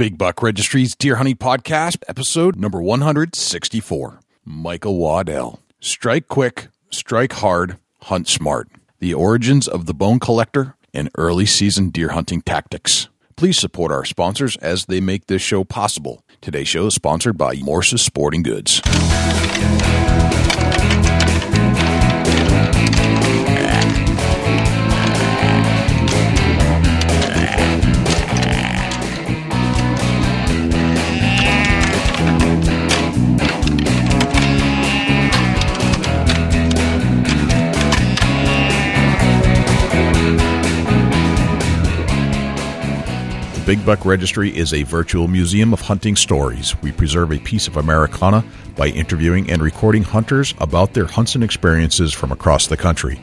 Big Buck Registry's Deer Hunting Podcast, episode number 164. Michael Waddell. Strike quick, strike hard, hunt smart. The origins of the bone collector and early season deer hunting tactics. Please support our sponsors as they make this show possible. Today's show is sponsored by Morse's Sporting Goods. Big Buck Registry is a virtual museum of hunting stories. We preserve a piece of Americana by interviewing and recording hunters about their hunts and experiences from across the country.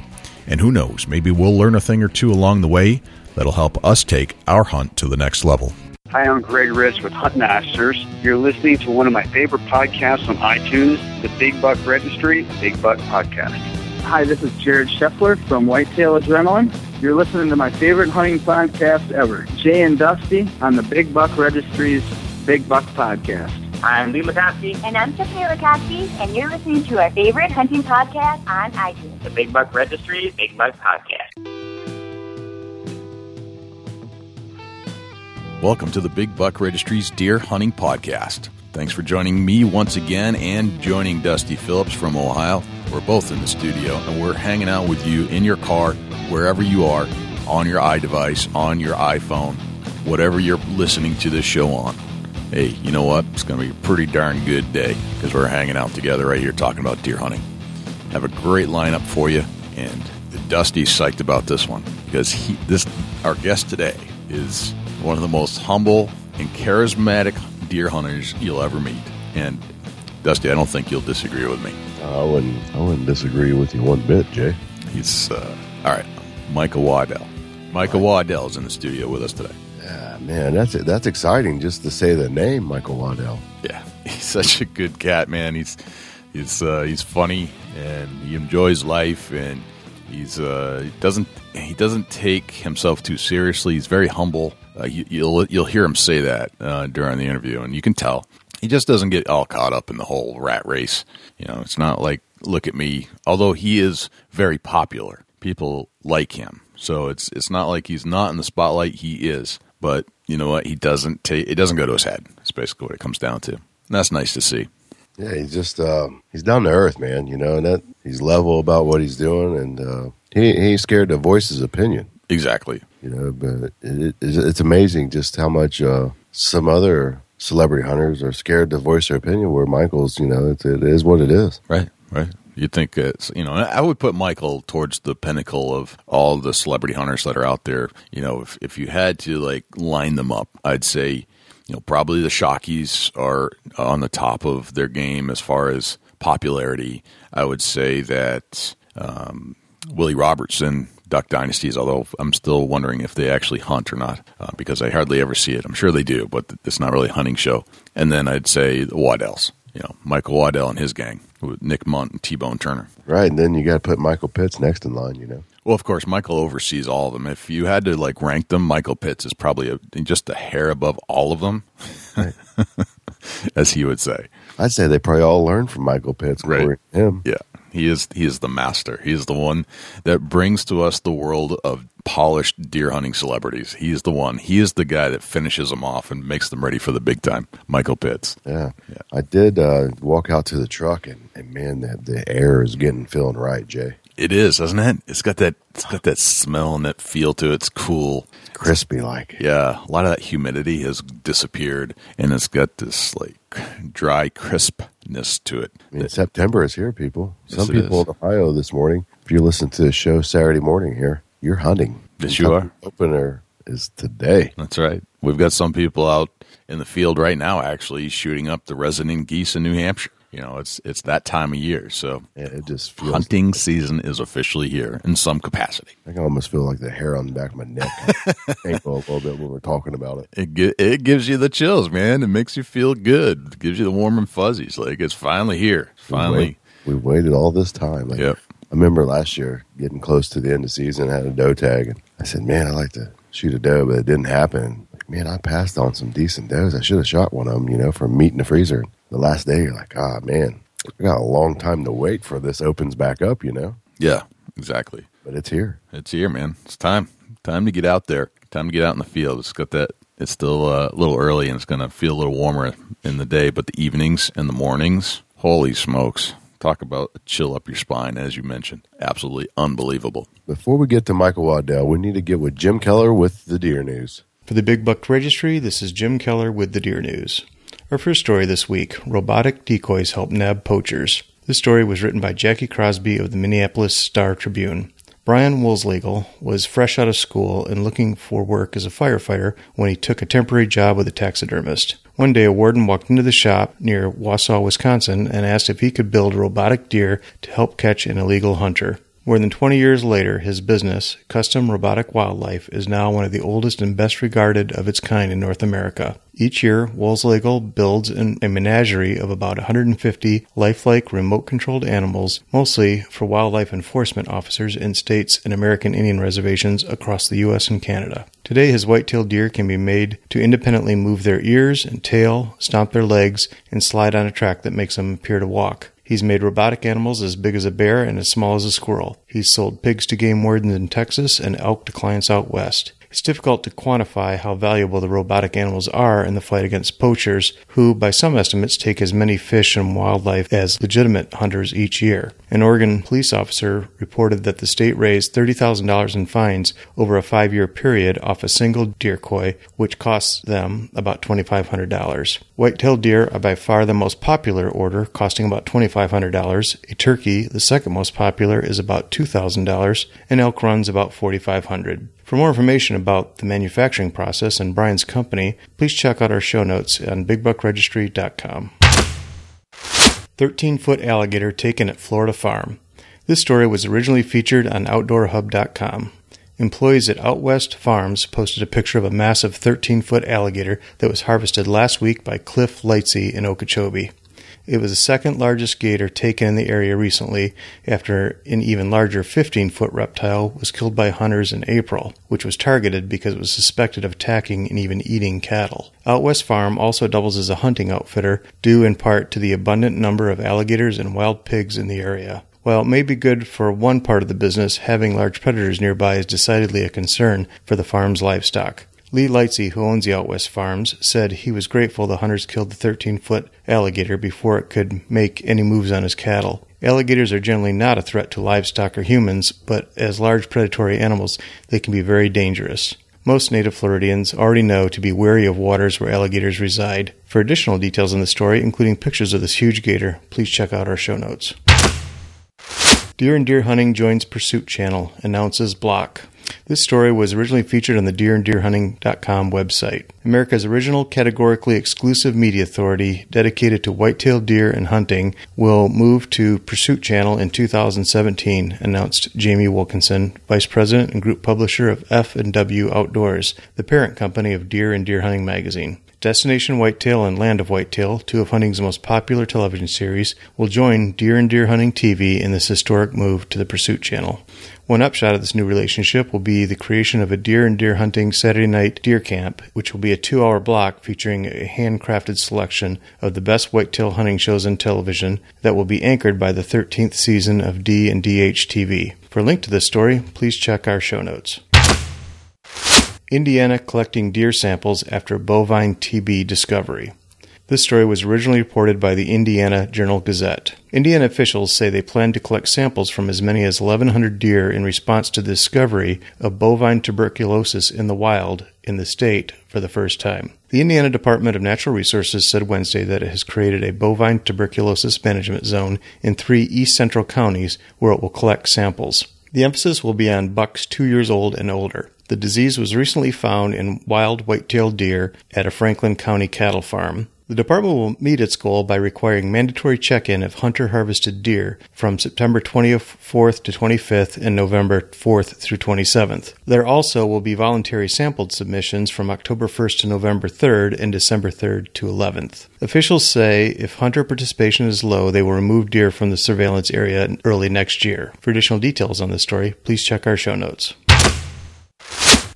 And who knows, maybe we'll learn a thing or two along the way that'll help us take our hunt to the next level. Hi, I'm Greg Ritz with Hunt Masters. You're listening to one of my favorite podcasts on iTunes, the Big Buck Registry, Big Buck Podcast. Hi, this is Jared Scheffler from Whitetail Adrenaline. You're listening to my favorite hunting podcast ever, Jay and Dusty on the Big Buck Registry's Big Buck Podcast. I'm Lee Lakosky, And I'm Tiffany Lakosky, and you're listening to our favorite hunting podcast on iTunes. the Big Buck Registry, Big Buck Podcast. Welcome to the Big Buck Registry's Deer Hunting Podcast. Thanks for joining me once again and joining Dusty Phillips from Ohio. We're both in the studio and we're hanging out with you in your car, wherever you are, on your iDevice, on your iPhone, whatever you're listening to this show on. Hey, you know what? It's going to be a pretty darn good day because we're hanging out together right here talking about deer hunting. Have a great lineup for you, and Dusty's psyched about this one because he, this our guest today is one of the most humble and charismatic deer hunters you'll ever meet. And Dusty, I don't think you'll disagree with me. I wouldn't. I wouldn't disagree with you one bit, Jay. He's uh, all right. Michael Waddell. Michael Waddell is in the studio with us today. Yeah, man, that's that's exciting just to say the name, Michael Waddell. Yeah, he's such a good cat, man. He's he's uh, he's funny and he enjoys life and he's uh, he doesn't he doesn't take himself too seriously. He's very humble. Uh, you, you'll you'll hear him say that uh, during the interview, and you can tell he just doesn't get all caught up in the whole rat race. You know, it's not like look at me. Although he is very popular, people like him, so it's it's not like he's not in the spotlight. He is, but you know what? He doesn't take it doesn't go to his head. That's basically what it comes down to. And that's nice to see. Yeah, he's just um, he's down to earth, man. You know, and that he's level about what he's doing, and uh, he he ain't scared to voice his opinion. Exactly. You know, but it, it's, it's amazing just how much uh, some other celebrity hunters are scared to voice their opinion. Where Michael's, you know, it, is what it is. Right, right. You'd think it's, you know, I would put Michael towards the pinnacle of all the celebrity hunters that are out there. You know, if, if you had to like line them up, I'd say, you know, probably the Shockeys are on the top of their game as far as popularity. I would say that um, Willie Robertson, Duck Dynasties, although I'm still wondering if they actually hunt or not uh, because I hardly ever see it. I'm sure they do, but it's not really a hunting show. And then I'd say the Waddells, you know, Michael Waddell and his gang with Nick Mundt and T Bone Turner. Right, and then you got to put Michael Pitts next in line. You know, Well, of course, Michael oversees all of them. If you had to like rank them, Michael Pitts is probably a, just a hair above all of them, as he would say. I'd say they probably all learned from Michael Pitts. Right. Him. Yeah, he is. He is the master. He is the one that brings to us the world of polished deer hunting celebrities. He is the one. He is the guy that finishes them off and makes them ready for the big time. Michael Pitts. Yeah. Yeah. I did uh, walk out to the truck, and, and man, that the air is getting feeling right, Jay. It is, doesn't it? It's got that. It's got that smell and that feel to it. It's cool. Crispy like. Yeah, a lot of that humidity has disappeared, and it's got this like dry crispness to it. I mean, September is here, people. Yes, Some people is. in Ohio this morning, if you listen to the show Saturday morning here, you're hunting. Yes, you are. Opener is today. That's right. We've got some people out in the field right now, actually shooting up the resident geese in New Hampshire. You know, it's it's that time of year, so And it just feels. hunting season is officially here in some capacity. I can almost feel like the hair on the back of my neck ankle a little bit when we're talking about it. It gi- it gives you the chills, man. It makes you feel good. It gives you the warm and fuzzies. Like it's finally here. Finally, we waited all this time. Like, Yep. I remember last year getting close to the end of season, I had a doe tag, and I said, "Man, I like to shoot a doe, but it didn't happen." like, man, I passed on some decent does. I should have shot one of them, you know, from meat in the freezer. The last day, you're like, ah, man, I got a long time to wait for this opens back up, you know. Yeah, exactly. But it's here. It's here, man. It's time. Time to get out there. Time to get out in the field. It's got that. It's still uh, a little early, and it's going to feel a little warmer in the day, but the evenings and the mornings, holy smokes! Talk about a chill up your spine, as you mentioned. Absolutely unbelievable. Before we get to Michael Waddell, we need to get with Jim Keller with the deer news. For the Big Buck Registry, this is Jim Keller with the Deer News. Our first story this week robotic decoys help nab poachers. This story was written by Jackie Crosby of the Minneapolis Star Tribune. Brian Wolslegel was fresh out of school and looking for work as a firefighter when he took a temporary job with a taxidermist. One day, a warden walked into the shop near Wausau, Wisconsin, and asked if he could build a robotic deer to help catch an illegal hunter. More than 20 years later, his business, Custom Robotic Wildlife, is now one of the oldest and best regarded of its kind in North America. Each year, Wolslegel builds an, a menagerie of about 150 lifelike remote controlled animals, mostly for wildlife enforcement officers in states and American Indian reservations across the U.S. and Canada. Today, his white-tailed deer can be made to independently move their ears and tail, stomp their legs, and slide on a track that makes them appear to walk. He's made robotic animals as big as a bear and as small as a squirrel. He's sold pigs to game wardens in Texas and elk to clients out west. It's difficult to quantify how valuable the robotic animals are in the fight against poachers, who, by some estimates, take as many fish and wildlife as legitimate hunters each year. An Oregon police officer reported that the state raised $30,000 in fines over a five year period off a single deer decoy, which costs them about $2,500. White-tailed deer are by far the most popular order, costing about $2,500. A turkey, the second most popular, is about $2,000, and elk runs about $4,500. For more information about the manufacturing process and Brian's company, please check out our show notes on bigbuckregistry.com. 13 foot alligator taken at Florida farm. This story was originally featured on OutdoorHub.com. Employees at Out West Farms posted a picture of a massive 13 foot alligator that was harvested last week by Cliff Lightsey in Okeechobee. It was the second largest gator taken in the area recently after an even larger 15 foot reptile was killed by hunters in April, which was targeted because it was suspected of attacking and even eating cattle. Out West Farm also doubles as a hunting outfitter, due in part to the abundant number of alligators and wild pigs in the area. While it may be good for one part of the business, having large predators nearby is decidedly a concern for the farm's livestock. Lee Lightsey, who owns the Out West Farms, said he was grateful the hunters killed the 13 foot alligator before it could make any moves on his cattle. Alligators are generally not a threat to livestock or humans, but as large predatory animals, they can be very dangerous. Most native Floridians already know to be wary of waters where alligators reside. For additional details on the story, including pictures of this huge gator, please check out our show notes. Deer and Deer Hunting joins Pursuit Channel, announces Block. This story was originally featured on the deeranddeerhunting.com website. America's original categorically exclusive media authority dedicated to white-tailed deer and hunting will move to Pursuit Channel in 2017, announced Jamie Wilkinson, Vice President and Group Publisher of F&W Outdoors, the parent company of Deer and Deer Hunting magazine. Destination Whitetail and Land of Whitetail, two of hunting's most popular television series, will join Deer and Deer Hunting TV in this historic move to the Pursuit Channel. One upshot of this new relationship will be the creation of a deer and deer hunting Saturday night deer camp, which will be a two hour block featuring a handcrafted selection of the best whitetail hunting shows on television that will be anchored by the 13th season of D and DH TV. For a link to this story, please check our show notes. Indiana collecting deer samples after bovine TB discovery. This story was originally reported by the Indiana Journal Gazette. Indiana officials say they plan to collect samples from as many as 1,100 deer in response to the discovery of bovine tuberculosis in the wild in the state for the first time. The Indiana Department of Natural Resources said Wednesday that it has created a bovine tuberculosis management zone in three east central counties where it will collect samples. The emphasis will be on bucks two years old and older. The disease was recently found in wild white-tailed deer at a Franklin County cattle farm. The department will meet its goal by requiring mandatory check-in of hunter harvested deer from September 24th to 25th and November 4th through 27th. There also will be voluntary sampled submissions from October 1st to November 3rd and December 3rd to 11th. Officials say if hunter participation is low, they will remove deer from the surveillance area early next year. For additional details on this story, please check our show notes.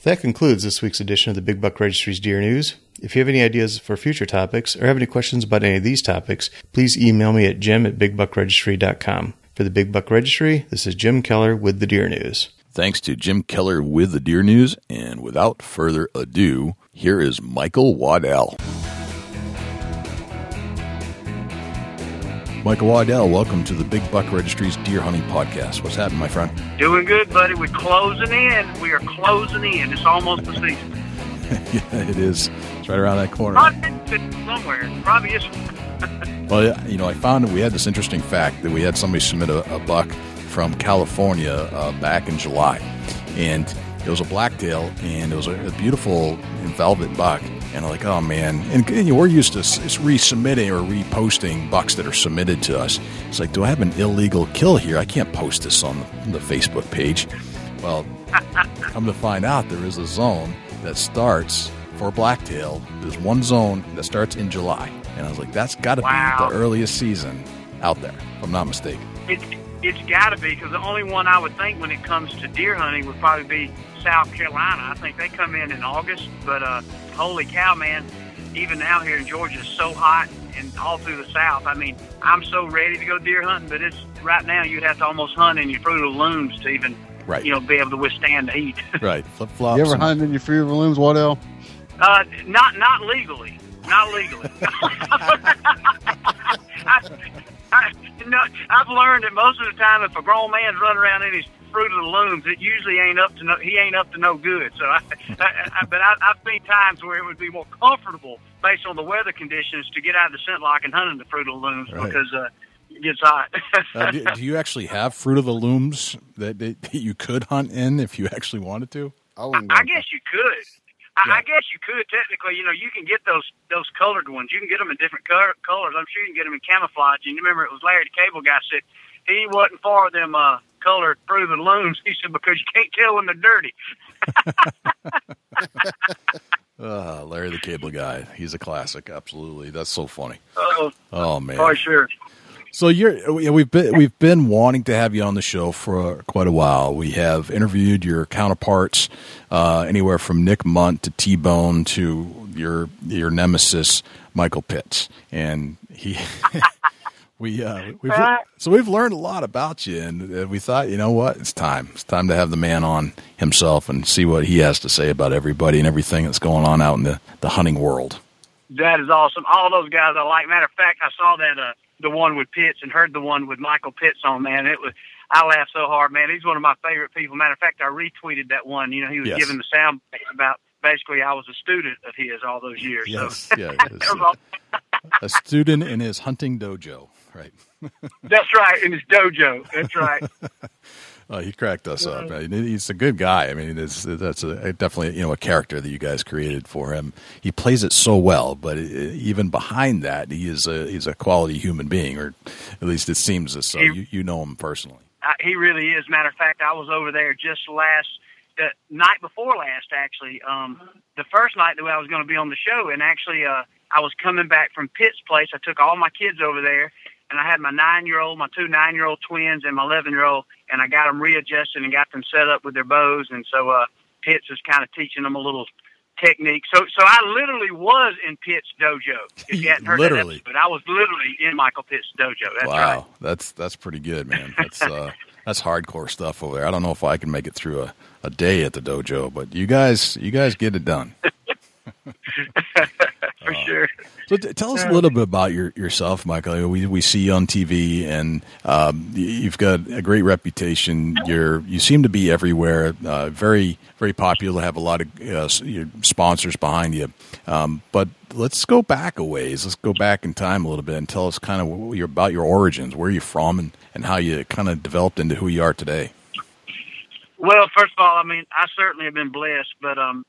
That concludes this week's edition of the Big Buck Registry's Deer News. If you have any ideas for future topics or have any questions about any of these topics, please email me at jim at bigbuckregistry.com. For the Big Buck Registry, this is Jim Keller with the Deer News. Thanks to Jim Keller with the Deer News. And without further ado, here is Michael Waddell. Michael Waddell, welcome to the Big Buck Registry's Deer Hunting Podcast. What's happening, my friend? Doing good, buddy. We're closing in. We are closing in. It's almost the season. yeah, it is. It's right around that corner. Somewhere. Probably is. well, yeah, you know, I found that we had this interesting fact that we had somebody submit a, a buck from California uh, back in July, and it was a blacktail, and it was a, a beautiful velvet buck. And I'm like, oh man, and, and we're used to s- resubmitting or reposting bucks that are submitted to us. It's like, do I have an illegal kill here? I can't post this on the, the Facebook page. Well, come to find out, there is a zone that starts for blacktail. There's one zone that starts in July, and I was like, that's got to Wow. be the earliest season out there, if I'm not mistaken. It, it's got to be because the only one I would think when it comes to deer hunting would probably be South Carolina. I think they come in in August, but uh, holy cow, man! Even now here in Georgia, it's so hot and all through the South. I mean, I'm so ready to go deer hunting, but it's right now you'd have to almost hunt in your fruit of looms to even, Right. you know, be able to withstand the heat. Right, flip flops. You ever hunted in your fruit of looms, Waddell? Uh, not not legally, not legally. I, I, no, I've learned that most of the time, if a grown man's running around in his fruit of the looms, it usually ain't up to no. He ain't up to no good. So, I, I, I, but I, I've seen times where it would be more comfortable based on the weather conditions to get out of the scent lock and hunt in the fruit of the looms Right. because uh, it gets hot. Uh, do, do you actually have fruit of the looms that, that, that you could hunt in if you actually wanted to? I. I guess you could. I, Yeah. I guess you could technically. You know, you can get those those colored ones. You can get them in different color, colors. I'm sure you can get them in camouflage. And you remember it was Larry the Cable Guy said he wasn't for them uh, colored and looms. He said because you can't tell when they're dirty. Uh, Larry the Cable Guy. He's a classic. Absolutely. That's so funny. Oh, Oh man. for sure. So you're we- we've been we've been wanting to have you on the show for quite a while. We have interviewed your counterparts, uh, anywhere from Nick Mundt to T Bone to your your nemesis Michael Pitts, and he. We uh, we've so we've learned a lot about you, and uh, we thought, you know what, it's time. It's time to have the man on himself and see what he has to say about everybody and everything that's going on out in the, the hunting world. That is awesome. All those guys I like. Matter of fact, I saw that uh, the one with Pitts and heard the one with Michael Pitts on. Man, it was. I laughed so hard, man. He's one of my favorite people. Matter of fact, I retweeted that one. You know, he was Yes. giving the sound about basically I was a student of his all those years. Yes, so. yeah, That was awesome. a student in his hunting dojo, right? That's right, in his dojo. That's right. Uh, he cracked us up. He's a good guy. I mean, it's, that's a, definitely you know a character that you guys created for him. He plays it so well, but even behind that, he is a he's a quality human being, or at least it seems as so. He- You, you know him personally. I, he really is. Matter of fact, I was over there just last the night before last, actually. Um, the first night that I was going to be on the show, and actually, uh, I was coming back from Pitt's place. I took all my kids over there, and I had my nine-year-old, my two nine-year-old twins, and my eleven-year-old, and I got them readjusted and got them set up with their bows. And so uh, Pitts is kind of teaching them a little technique. So, so I literally was in Pitt's dojo. If you hadn't heard Literally. that episode, I was literally in Michael Pitt's dojo. That's wow, right. that's that's pretty good, man. That's uh, that's hardcore stuff over there. I don't know if I can make it through a, a day at the dojo, but you guys you guys get it done. For sure. So t- tell us a little bit about your, yourself, Michael. We we see you on TV, and um, you've got a great reputation. You're you seem to be everywhere. Uh, very very popular. Have a lot of uh, your sponsors behind you. Um, but let's go back a ways. Let's go back in time a little bit and tell us kind of about your origins, where you're from, and, and how you kind of developed into who you are today. Well, first of all, I mean, I certainly have been blessed, but um,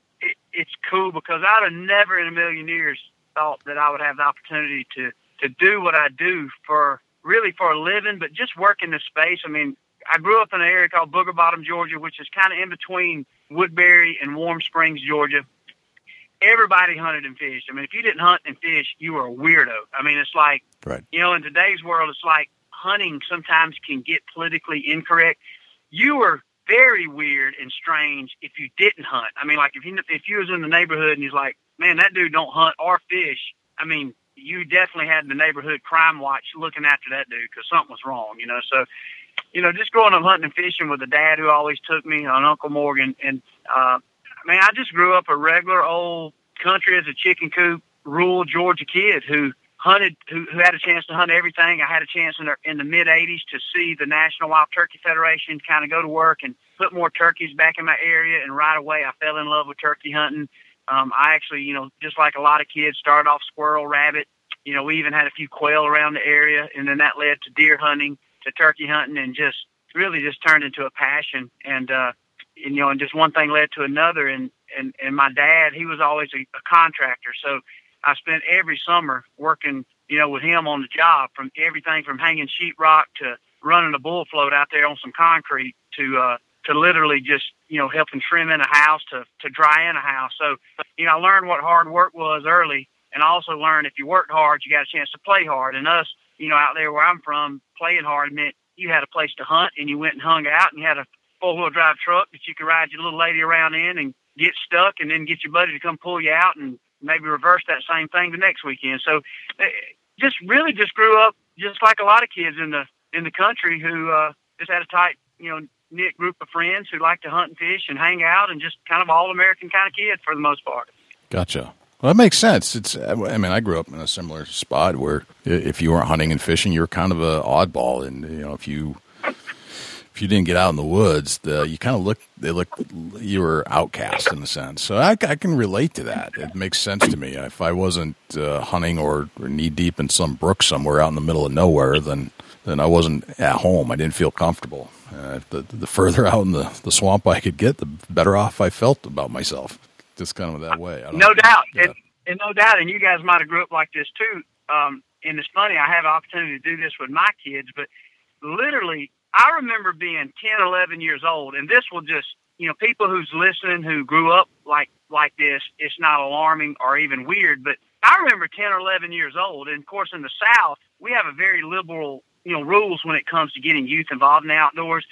it's cool because I'd have never in a million years thought that I would have the opportunity to to do what I do for really for a living, but just work in this space. I mean, I grew up in an area called Booger Bottom, Georgia, which is kind of in between Woodbury and Warm Springs, Georgia. Everybody hunted and fished. I mean, if you didn't hunt and fish, you were a weirdo. I mean, it's like Right. you know, in today's world, it's like hunting sometimes can get politically incorrect. You were very weird and strange if you didn't hunt. I mean, like if you if you was in the neighborhood and he's like, man, that dude don't hunt or fish. I mean, you definitely had the neighborhood crime watch looking after that dude because something was wrong, you know. So, you know, just growing up hunting and fishing with a dad who always took me on Uncle Morgan, and uh, man, I just grew up a regular old country as a chicken coop, rural Georgia kid who hunted, who, who had a chance to hunt everything. I had a chance in the, in the mid '80s to see the National Wild Turkey Federation, kind of go to work and put more turkeys back in my area, and right away I fell in love with turkey hunting. Um, I actually, you know, just like a lot of kids, started off squirrel, rabbit. You know, we even had a few quail around the area, and then that led to deer hunting, to turkey hunting, and just really just turned into a passion. And uh, and you know, and just one thing led to another. And and and my dad, he was always a, a contractor, so I spent every summer working, you know, with him on the job, from everything from hanging sheetrock to running a bull float out there on some concrete to uh, to literally just you know helping trim in a house to to dry in a house. So you know, I learned what hard work was early, and I also learned if you worked hard, you got a chance to play hard. And us, you know, out there where I'm from, playing hard meant you had a place to hunt, and you went and hung out, and you had a four wheel drive truck that you could ride your little lady around in and get stuck, and then get your buddy to come pull you out and maybe reverse that same thing the next weekend. So eh, just really just grew up just like a lot of kids in the in the country who uh, just had a tight you know knit group of friends who like to hunt and fish and hang out and just kind of all American kind of kid for the most part. Gotcha. Well, that makes sense. It's. I mean, I grew up in a similar spot where if you weren't hunting and fishing, you were kind of a oddball, and you know if you if you didn't get out in the woods, the, you kind of look they look you were outcast in a sense. So I, I, can relate to that. It makes sense to me. If I wasn't uh, hunting or, or knee deep in some brook somewhere out in the middle of nowhere, then then I wasn't at home. I didn't feel comfortable. Uh, the the further out in the, the swamp I could get, the better off I felt about myself. Just kind of that way. No doubt, yeah. and, and no doubt, and you guys might have grew up like this too. Um, and it's funny, I have an opportunity to do this with my kids, but literally I remember being 10, 11 years old, and this will just, you know, people who's listening who grew up like like this, it's not alarming or even weird, but I remember 10 or 11 years old, and of course in the South, we have a very liberal, you know, rules when it comes to getting youth involved in the outdoors.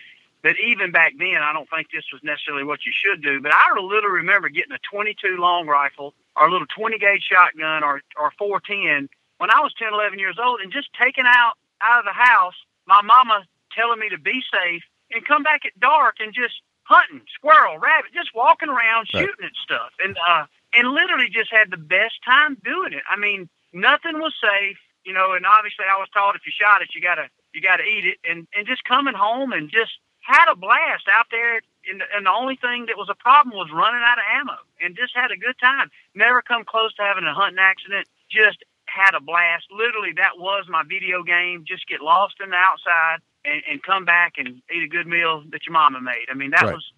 But even back then, I don't think this was necessarily what you should do. But I literally remember getting a 22 long rifle or a little 20 gauge shotgun or or 410 when I was 10, 11 years old, and just taking out out of the house. My mama telling me to be safe and come back at dark and just hunting squirrel, rabbit, just walking around shooting right. at stuff, and uh, and literally just had the best time doing it. I mean, nothing was safe, you know, and obviously I was taught if you shot it, you gotta you gotta eat it, and and just coming home and just had a blast out there. And, and the only thing that was a problem was running out of ammo, and just had a good time. Never come close to having a hunting accident. Just had a blast. Literally, that was my video game. Just get lost in the outside and, and come back and eat a good meal that your mama made. I mean, that right. was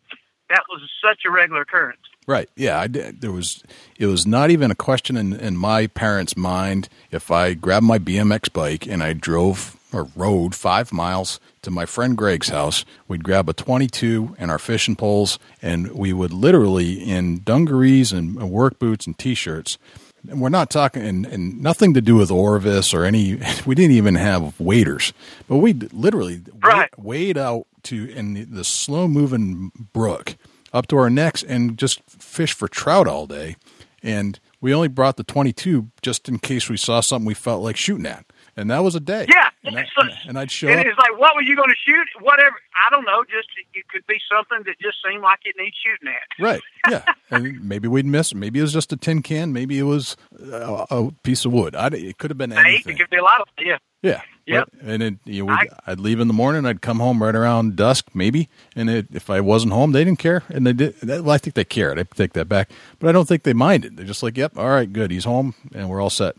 that was such a regular occurrence. Right. Yeah. I did. There was. It was not even a question in, in my parents' mind if I grabbed my BMX bike and I drove or rode five miles to my friend Greg's house. We'd grab a 22 and our fishing poles, and we would literally in dungarees and work boots and t-shirts we're not talking and, and, nothing to do with Orvis or any we didn't even have waders but we literally right. wade out to in the, the slow moving brook up to our necks and just fish for trout all day and we only brought the 22 just in case we saw something we felt like shooting at and that was a day. Yeah, and, I, and I'd show. And up. it's like, what were you going to shoot? Whatever. I don't know. Just it could be something that just seemed like it needs shooting at. Right. Yeah. and maybe we'd miss. Maybe it was just a tin can. Maybe it was a, a piece of wood. I, it could have been anything. It could be a lot of yeah. Yeah. Yep. But, and it, you know, I, would leave in the morning. I'd come home right around dusk, maybe. And it, if I wasn't home, they didn't care. And they did. Well, I think they cared. I take that back. But I don't think they minded. They're just like, "Yep, all right, good. He's home, and we're all set."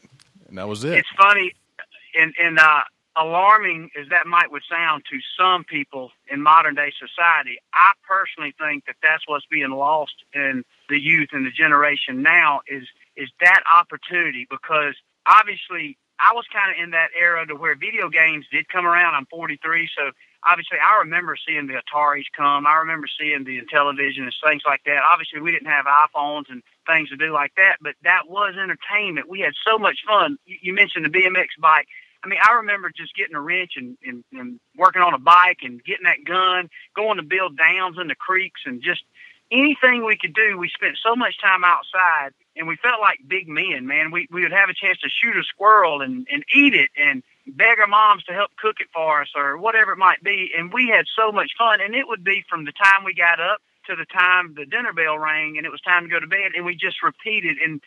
And that was it. It's funny and and uh, alarming as that might would sound to some people in modern day society, I personally think that that's what's being lost in the youth and the generation now is is that opportunity because obviously I was kind of in that era to where video games did come around. I'm 43, so obviously I remember seeing the Ataris come. I remember seeing the television and things like that. Obviously we didn't have iPhones and things to do like that, but that was entertainment. We had so much fun. You, mentioned the BMX bike. I mean, I remember just getting a wrench and, and, and working on a bike and getting that gun, going to build dams in the creeks and just anything we could do. We spent so much time outside and we felt like big men, man. We, we would have a chance to shoot a squirrel and, and eat it and beg our moms to help cook it for us or whatever it might be. And we had so much fun. And it would be from the time we got up to the time the dinner bell rang and it was time to go to bed. And we just repeated and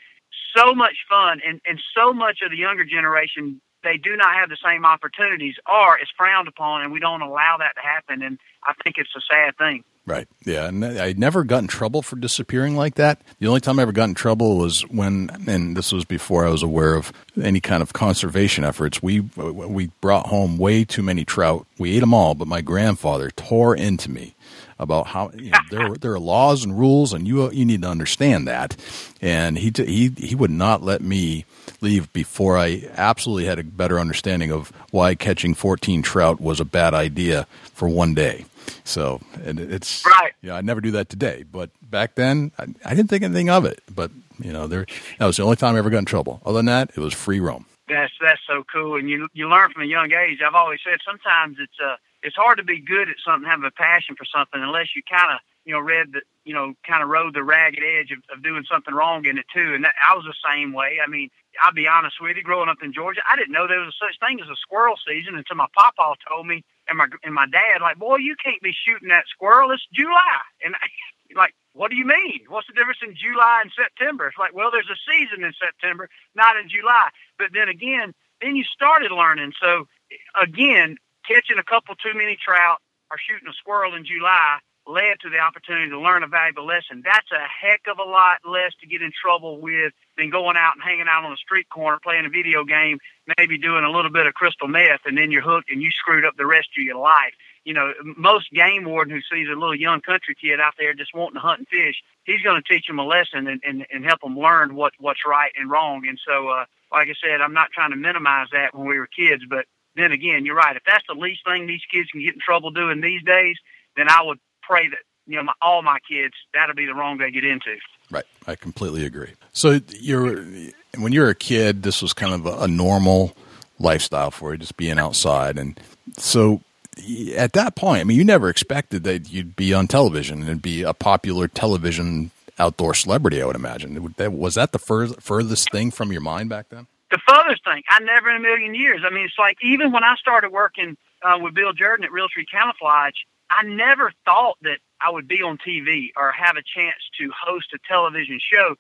so much fun. And, and so much of the younger generation, they do not have the same opportunities or is frowned upon. And we don't allow that to happen. And I think it's a sad thing. Right. Yeah. And I never got in trouble for disappearing like that. The only time I ever got in trouble was when, and this was before I was aware of any kind of conservation efforts. We we brought home way too many trout. We ate them all, but my grandfather tore into me about how you know, there there are laws and rules, and you you need to understand that. And he he he would not let me leave before I absolutely had a better understanding of why catching 14 trout was a bad idea for one day. So and it's right. Yeah, I never do that today, but back then I, I didn't think anything of it. But you know, there that was the only time I ever got in trouble. Other than that, it was free roam. That's that's so cool, and you you learn from a young age. I've always said sometimes it's uh it's hard to be good at something, have a passion for something, unless you kind of you know read the you know kind of rode the ragged edge of, of doing something wrong in it too. And that, I was the same way. I mean, I'll be honest with you. Growing up in Georgia, I didn't know there was such thing as a squirrel season until my papa told me, and my and my dad, like, boy, you can't be shooting that squirrel. It's July, and I, like, what do you mean? What's the difference in July and September? It's like, well, there's a season in September, not in July. But then again, then you started learning. So again, catching a couple too many trout or shooting a squirrel in July led to the opportunity to learn a valuable lesson. That's a heck of a lot less to get in trouble with than going out and hanging out on the street corner playing a video game, maybe doing a little bit of crystal meth, and then you're hooked and you screwed up the rest of your life. You know, most game warden who sees a little young country kid out there just wanting to hunt and fish, he's going to teach him a lesson and, and, and help him learn what, what's right and wrong. And so, uh, like I said, I'm not trying to minimize that when we were kids, but then again, you're right. If that's the least thing these kids can get in trouble doing these days, then I would pray that you know my, all my kids that'll be the wrong they get into. Right, I completely agree. So you're when you're a kid, this was kind of a, a normal lifestyle for you, just being outside, and so at that point, I mean, you never expected that you'd be on television and be a popular television outdoor celebrity. I would imagine. Was that the fur- furthest thing from your mind back then? The furthest thing, I never in a million years. I mean, it's like even when I started working uh, with Bill Jordan at Realtree Camouflage, I never thought that I would be on TV or have a chance to host a television show.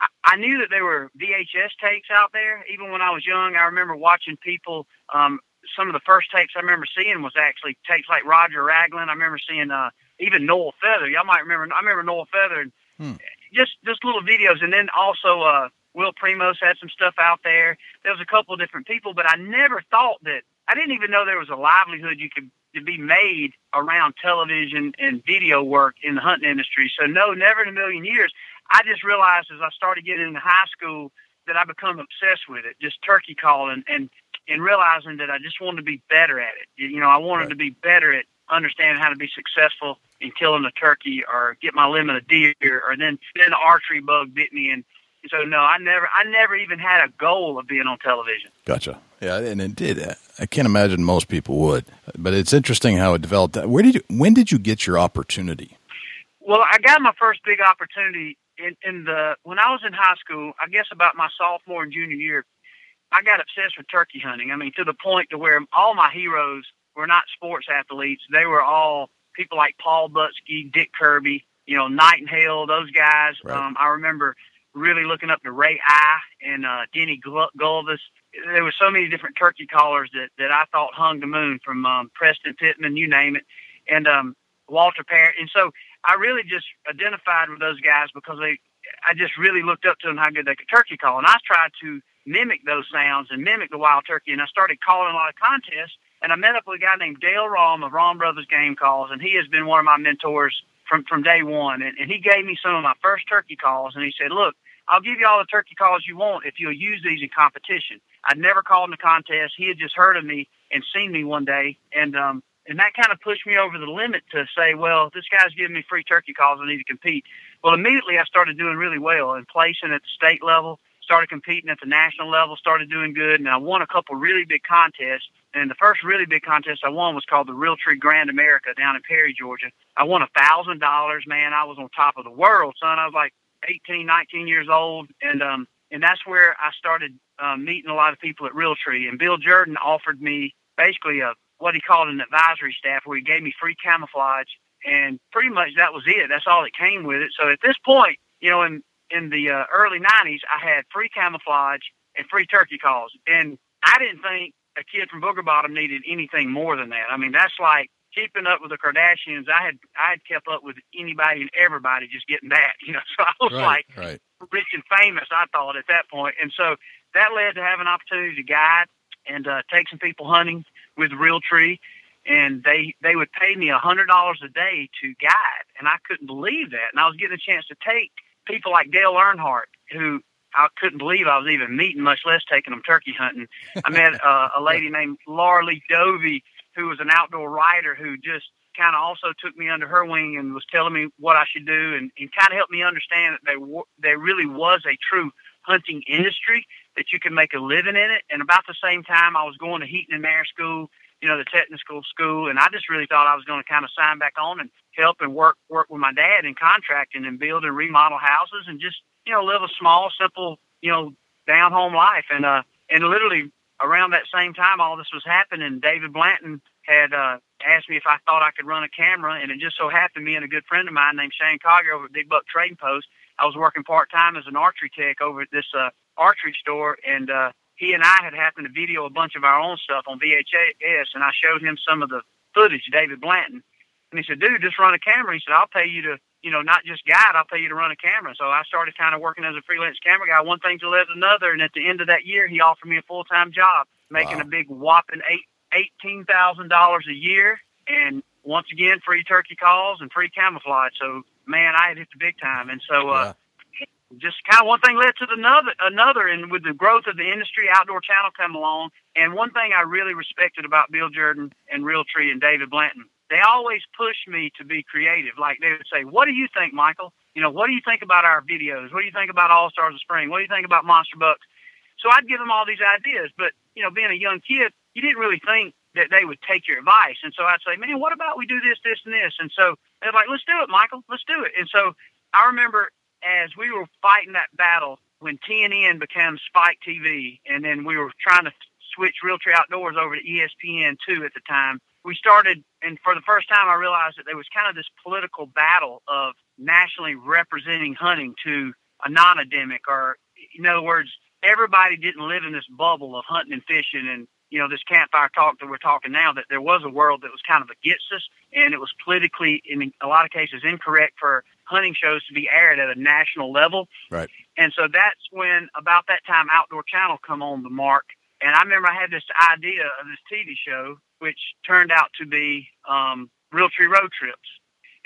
I, I knew that there were VHS tapes out there. Even when I was young, I remember watching people. Um, some of the first tapes I remember seeing was actually tapes like Roger Raglin. I remember seeing uh, even Noel Feather. Y'all might remember. I remember Noel Feather. And hmm. Just just little videos, and then also uh, Will Primos had some stuff out there. There was a couple of different people, but I never thought that. I didn't even know there was a livelihood you could to be made around television and video work in the hunting industry. So no, never in a million years. I just realized as I started getting into high school that I become obsessed with it, just turkey calling and and realizing that I just wanted to be better at it. You know, I wanted right. to be better at understanding how to be successful in killing a turkey or get my limit of deer or then then the archery bug bit me and so no, I never I never even had a goal of being on television. Gotcha. Yeah, and it did. I can't imagine most people would, but it's interesting how it developed. Where did you? When did you get your opportunity? Well, I got my first big opportunity in, in the when I was in high school. I guess about my sophomore and junior year, I got obsessed with turkey hunting. I mean, to the point to where all my heroes were not sports athletes; they were all people like Paul Butski, Dick Kirby, you know, Nightingale, those guys. Right. Um, I remember really looking up to Ray Eye and uh, Denny Gulvis. There were so many different turkey callers that, that I thought hung the moon from um, Preston Pittman, you name it, and um, Walter Parrott. And so I really just identified with those guys because they, I just really looked up to them how good they could turkey call. And I tried to mimic those sounds and mimic the wild turkey. And I started calling a lot of contests. And I met up with a guy named Dale Rohm of Rohm Brothers Game Calls, and he has been one of my mentors from from day one. And, and he gave me some of my first turkey calls, and he said, "Look, I'll give you all the turkey calls you want if you'll use these in competition. I'd never called in a contest. He had just heard of me and seen me one day, and um, and that kind of pushed me over the limit to say, well, this guy's giving me free turkey calls. I need to compete. Well, immediately I started doing really well and placing at the state level. started competing at the national level, started doing good, and I won a couple really big contests. And the first really big contest I won was called the Realtree Grand America down in Perry, Georgia. I won a thousand dollars, man. I was on top of the world, son. I was like 18, 19 years old, and um, and that's where I started uh, meeting a lot of people at Realtree. And Bill Jordan offered me basically a what he called an advisory staff, where he gave me free camouflage, and pretty much that was it. That's all that came with it. So at this point, you know, in in the uh, early '90s, I had free camouflage and free turkey calls, and I didn't think a kid from Booger Bottom needed anything more than that. I mean, that's like keeping up with the Kardashians. I had I had kept up with anybody and everybody just getting that, you know. So I was Right, like right. rich and famous, I thought at that point, and so that led to have an opportunity to guide and uh, take some people hunting with Realtree, and they they would pay me a hundred dollars a day to guide, and I couldn't believe that, and I was getting a chance to take people like Dale Earnhardt, who I couldn't believe I was even meeting, much less taking them turkey hunting. I met uh, a lady named Laura Lee Dovey, who was an outdoor writer who just kind of also took me under her wing and was telling me what I should do and, and kind of helped me understand that there, w- there really was a true hunting industry that you can make a living in it. And about the same time, I was going to Heaton and Mare School, you know, the technical school, and I just really thought I was going to kind of sign back on and help and work work with my dad in contracting and build and remodel houses and just you know live a small, simple, you know, down home life. And uh, and literally around that same time, all this was happening. David Blanton had uh, asked me if I thought I could run a camera, and it just so happened me and a good friend of mine named Shane Collier over at Big Buck Trading Post. I was working part time as an archery tech over at this uh, archery store, and uh, he and I had happened to video a bunch of our own stuff on VHS, and I showed him some of the footage, David Blanton, and he said, "Dude, just run a camera." He said, "I'll pay you to." You know, not just guide, I'll pay you to run a camera. So I started kind of working as a freelance camera guy. One thing to led to another, and at the end of that year, he offered me a full time job, making Wow. a big whopping eight eighteen thousand dollars a year, and once again, free turkey calls and free camouflage. So man, I had hit the big time, and so uh, just kind of one thing led to another, another, and with the growth of the industry, Outdoor Channel come along. And one thing I really respected about Bill Jordan and Realtree and David Blanton, they always pushed me to be creative. Like they would say, "What do you think, Michael? You know, what do you think about our videos? What do you think about All Stars of Spring? What do you think about Monster Bucks?" So I'd give them all these ideas, but you know, being a young kid, you didn't really think that they would take your advice. And so I'd say, "Man, what about we do this, this, and this?" And so they're like, "Let's do it, Michael. Let's do it." And so I remember as we were fighting that battle when TNN became Spike TV, and then we were trying to switch Realtree Outdoors over to ESPN two at the time. We started, and for the first time, I realized that there was kind of this political battle of nationally representing hunting to a non-endemic, or in other words, everybody didn't live in this bubble of hunting and fishing and you know this campfire talk that we're talking now. That there was a world that was kind of against us, and it was politically, in a lot of cases, incorrect for hunting shows to be aired at a national level. Right. And so that's when, about that time, Outdoor Channel come on the mark. And I remember I had this idea of this TV show, which turned out to be um, Realtree Road Trips.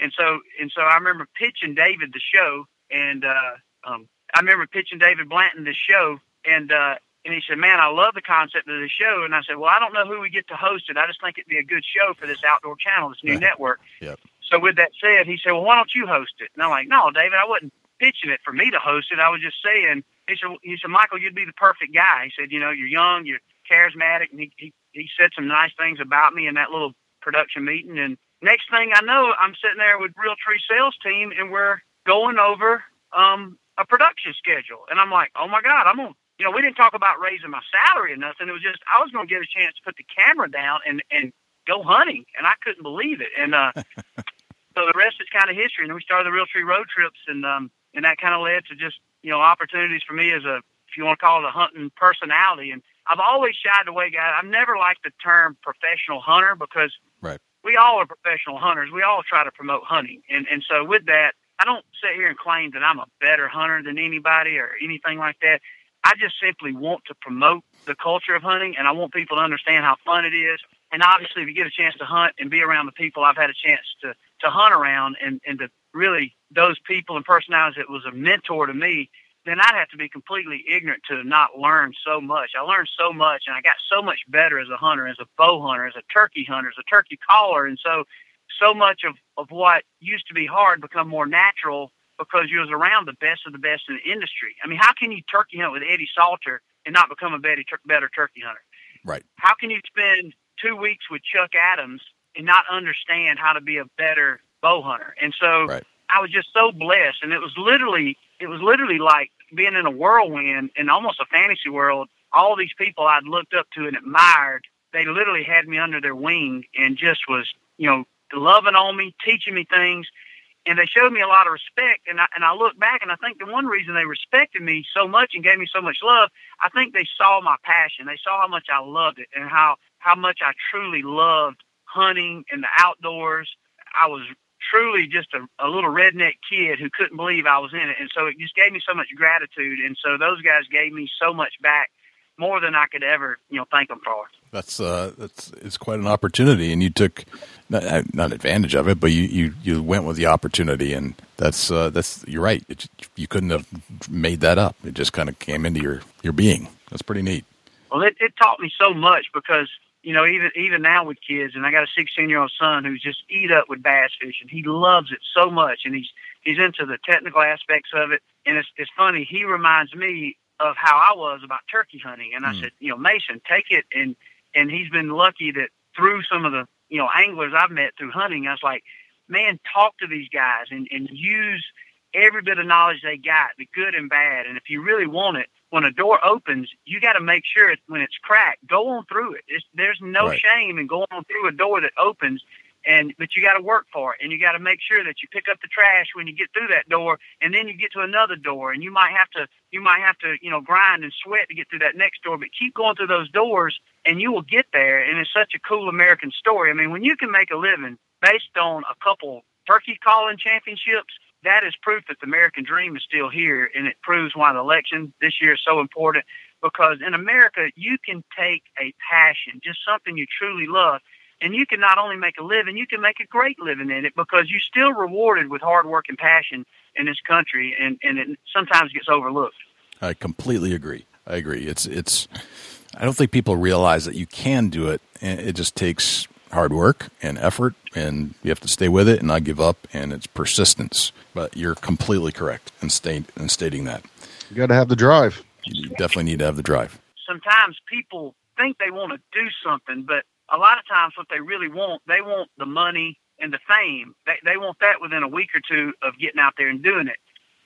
And so, and so I remember pitching David the show, and uh, um, I remember pitching David Blanton the show, and uh, and he said, "Man, I love the concept of the show." And I said, "Well, I don't know who we get to host it. I just think it'd be a good show for this Outdoor Channel, this new Right. network." Yep. So with that said, he said, "Well, why don't you host it?" And I'm like, "No, David, I wasn't pitching it for me to host it. I was just saying." He said, "He said, Michael, you'd be the perfect guy." He said, "You know, you're young, you're charismatic," and he he, he said some nice things about me in that little production meeting. And next thing I know, I'm sitting there with Realtree sales team, and we're going over um, a production schedule. And I'm like, "Oh my God, I'm gonna." You know, we didn't talk about raising my salary or nothing. It was just I was going to get a chance to put the camera down and and go hunting, and I couldn't believe it. And uh, so the rest is kind of history. And we started the Realtree road trips, and um, and that kind of led to just you know opportunities for me as a if you want to call it a hunting personality. And I've always shied away, guys. I've never liked the term professional hunter because Right. we all are professional hunters. We all try to promote hunting, and and so with that, I don't sit here and claim that I'm a better hunter than anybody or anything like that. I just simply want to promote the culture of hunting, and I want people to understand how fun it is. And obviously, if you get a chance to hunt and be around the people I've had a chance to to hunt around, and and to really those people and personalities that was a mentor to me, then I'd have to be completely ignorant to not learn so much. I learned so much, and I got so much better as a hunter, as a bow hunter, as a turkey hunter, as a turkey caller, and so so much of of what used to be hard become more natural because you was around the best of the best in the industry. I mean, how can you turkey hunt with Eddie Salter and not become a better, better turkey hunter? Right. How can you spend two weeks with Chuck Adams and not understand how to be a better bow hunter? And so Right. I was just so blessed, and it was literally it was literally like being in a whirlwind in almost a fantasy world. All these people I'd looked up to and admired, they literally had me under their wing and just was you know loving on me, teaching me things, and they showed me a lot of respect. And I and I look back and I think the one reason they respected me so much and gave me so much love, I think they saw my passion. They saw how much I loved it and how how much I truly loved hunting and the outdoors. I was truly just a, a little redneck kid who couldn't believe I was in it. And so it just gave me so much gratitude. And so those guys gave me so much back, more than I could ever, you know, thank them for. That's uh, that's it's quite an opportunity, and you took not, not advantage of it, but you, you, you went with the opportunity, and that's uh, that's you're right. It, you couldn't have made that up. It just kind of came into your your being. That's pretty neat. Well, it, it taught me so much because you know even even now with kids, and I got a 16 year old son who's just eat up with bass fishing. He loves it so much, and he's he's into the technical aspects of it. And it's it's funny. He reminds me of how I was about turkey hunting, and I Mm. said, you know, Mason, take it, and and he's been lucky that through some of the you know anglers I've met through hunting, I was like, man, talk to these guys and and use every bit of knowledge they got, the good and bad. And if you really want it, when a door opens, you got to make sure it, when it's cracked, go on through it. It's, there's no Right. shame in going on through a door that opens. And but you got to work for it, and you got to make sure that you pick up the trash when you get through that door, and then you get to another door, and you might have to you might have to you know grind and sweat to get through that next door, but keep going through those doors, and you will get there. And it's such a cool American story. I mean, when you can make a living based on a couple turkey calling championships, that is proof that the American dream is still here, and it proves why the election this year is so important. Because in America, you can take a passion, just something you truly love, and you can not only make a living, you can make a great living in it because you're still rewarded with hard work and passion in this country, and and it sometimes gets overlooked. I completely agree. I agree. It's it's. I don't think people realize that you can do it. It just takes hard work and effort, and you have to stay with it and not give up. And it's persistence. But you're completely correct in, state, in stating that. You got to have the drive. You definitely need to have the drive. sometimes people think they want to do something, but a lot of times what they really want, they want the money and the fame. They they want that within a week or two of getting out there and doing it.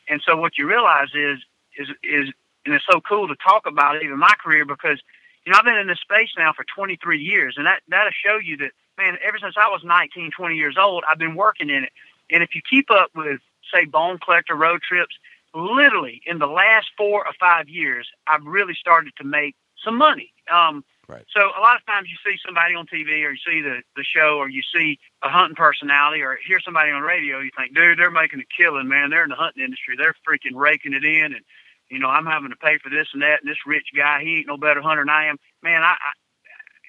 And so what you realize is is is and it's so cool to talk about it, even my career because you know I've been in this space now for 23 years, and that that'll show you that man. Ever since I was 19, 20 years old, I've been working in it. And if you keep up with say bone collector road trips, literally in the last four or five years, I've really started to make some money. Um, Right. So a lot of times you see somebody on TV or you see the, the show or you see a hunting personality or hear somebody on radio, you think, dude, they're making a killing, man. They're in the hunting industry. They're freaking raking it in. And, you know, I'm having to pay for this and that. And this rich guy, he ain't no better hunter than I am. Man, I, I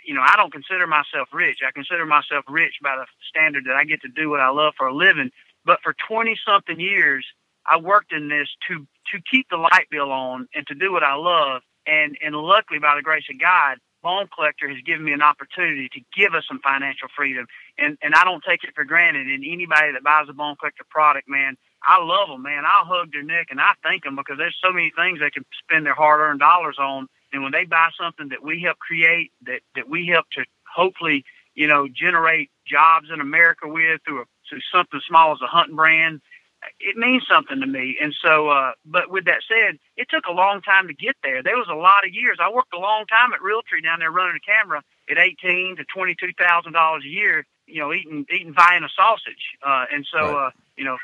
you know, I don't consider myself rich. I consider myself rich by the standard that I get to do what I love for a living. But for 20 something years, I worked in this to, to keep the light bill on and to do what I love. And, and luckily, by the grace of God, Bone Collector has given me an opportunity to give us some financial freedom. And, and I don't take it for granted. And anybody that buys a Bone Collector product, man, I love them, man. I'll hug their neck and I thank them because there's so many things they can spend their hard earned dollars on. And when they buy something that we help create, that, that we help to hopefully, you know, generate jobs in America with through, a, through something small as a hunting brand, it means something to me. And so, uh, but with that said, it took a long time to get there. There was a lot of years. I worked a long time at Realtree down there running a camera at eighteen to twenty two thousand dollars a year. You know, eating eating Vienna sausage. Uh, and so, Right. uh, you know,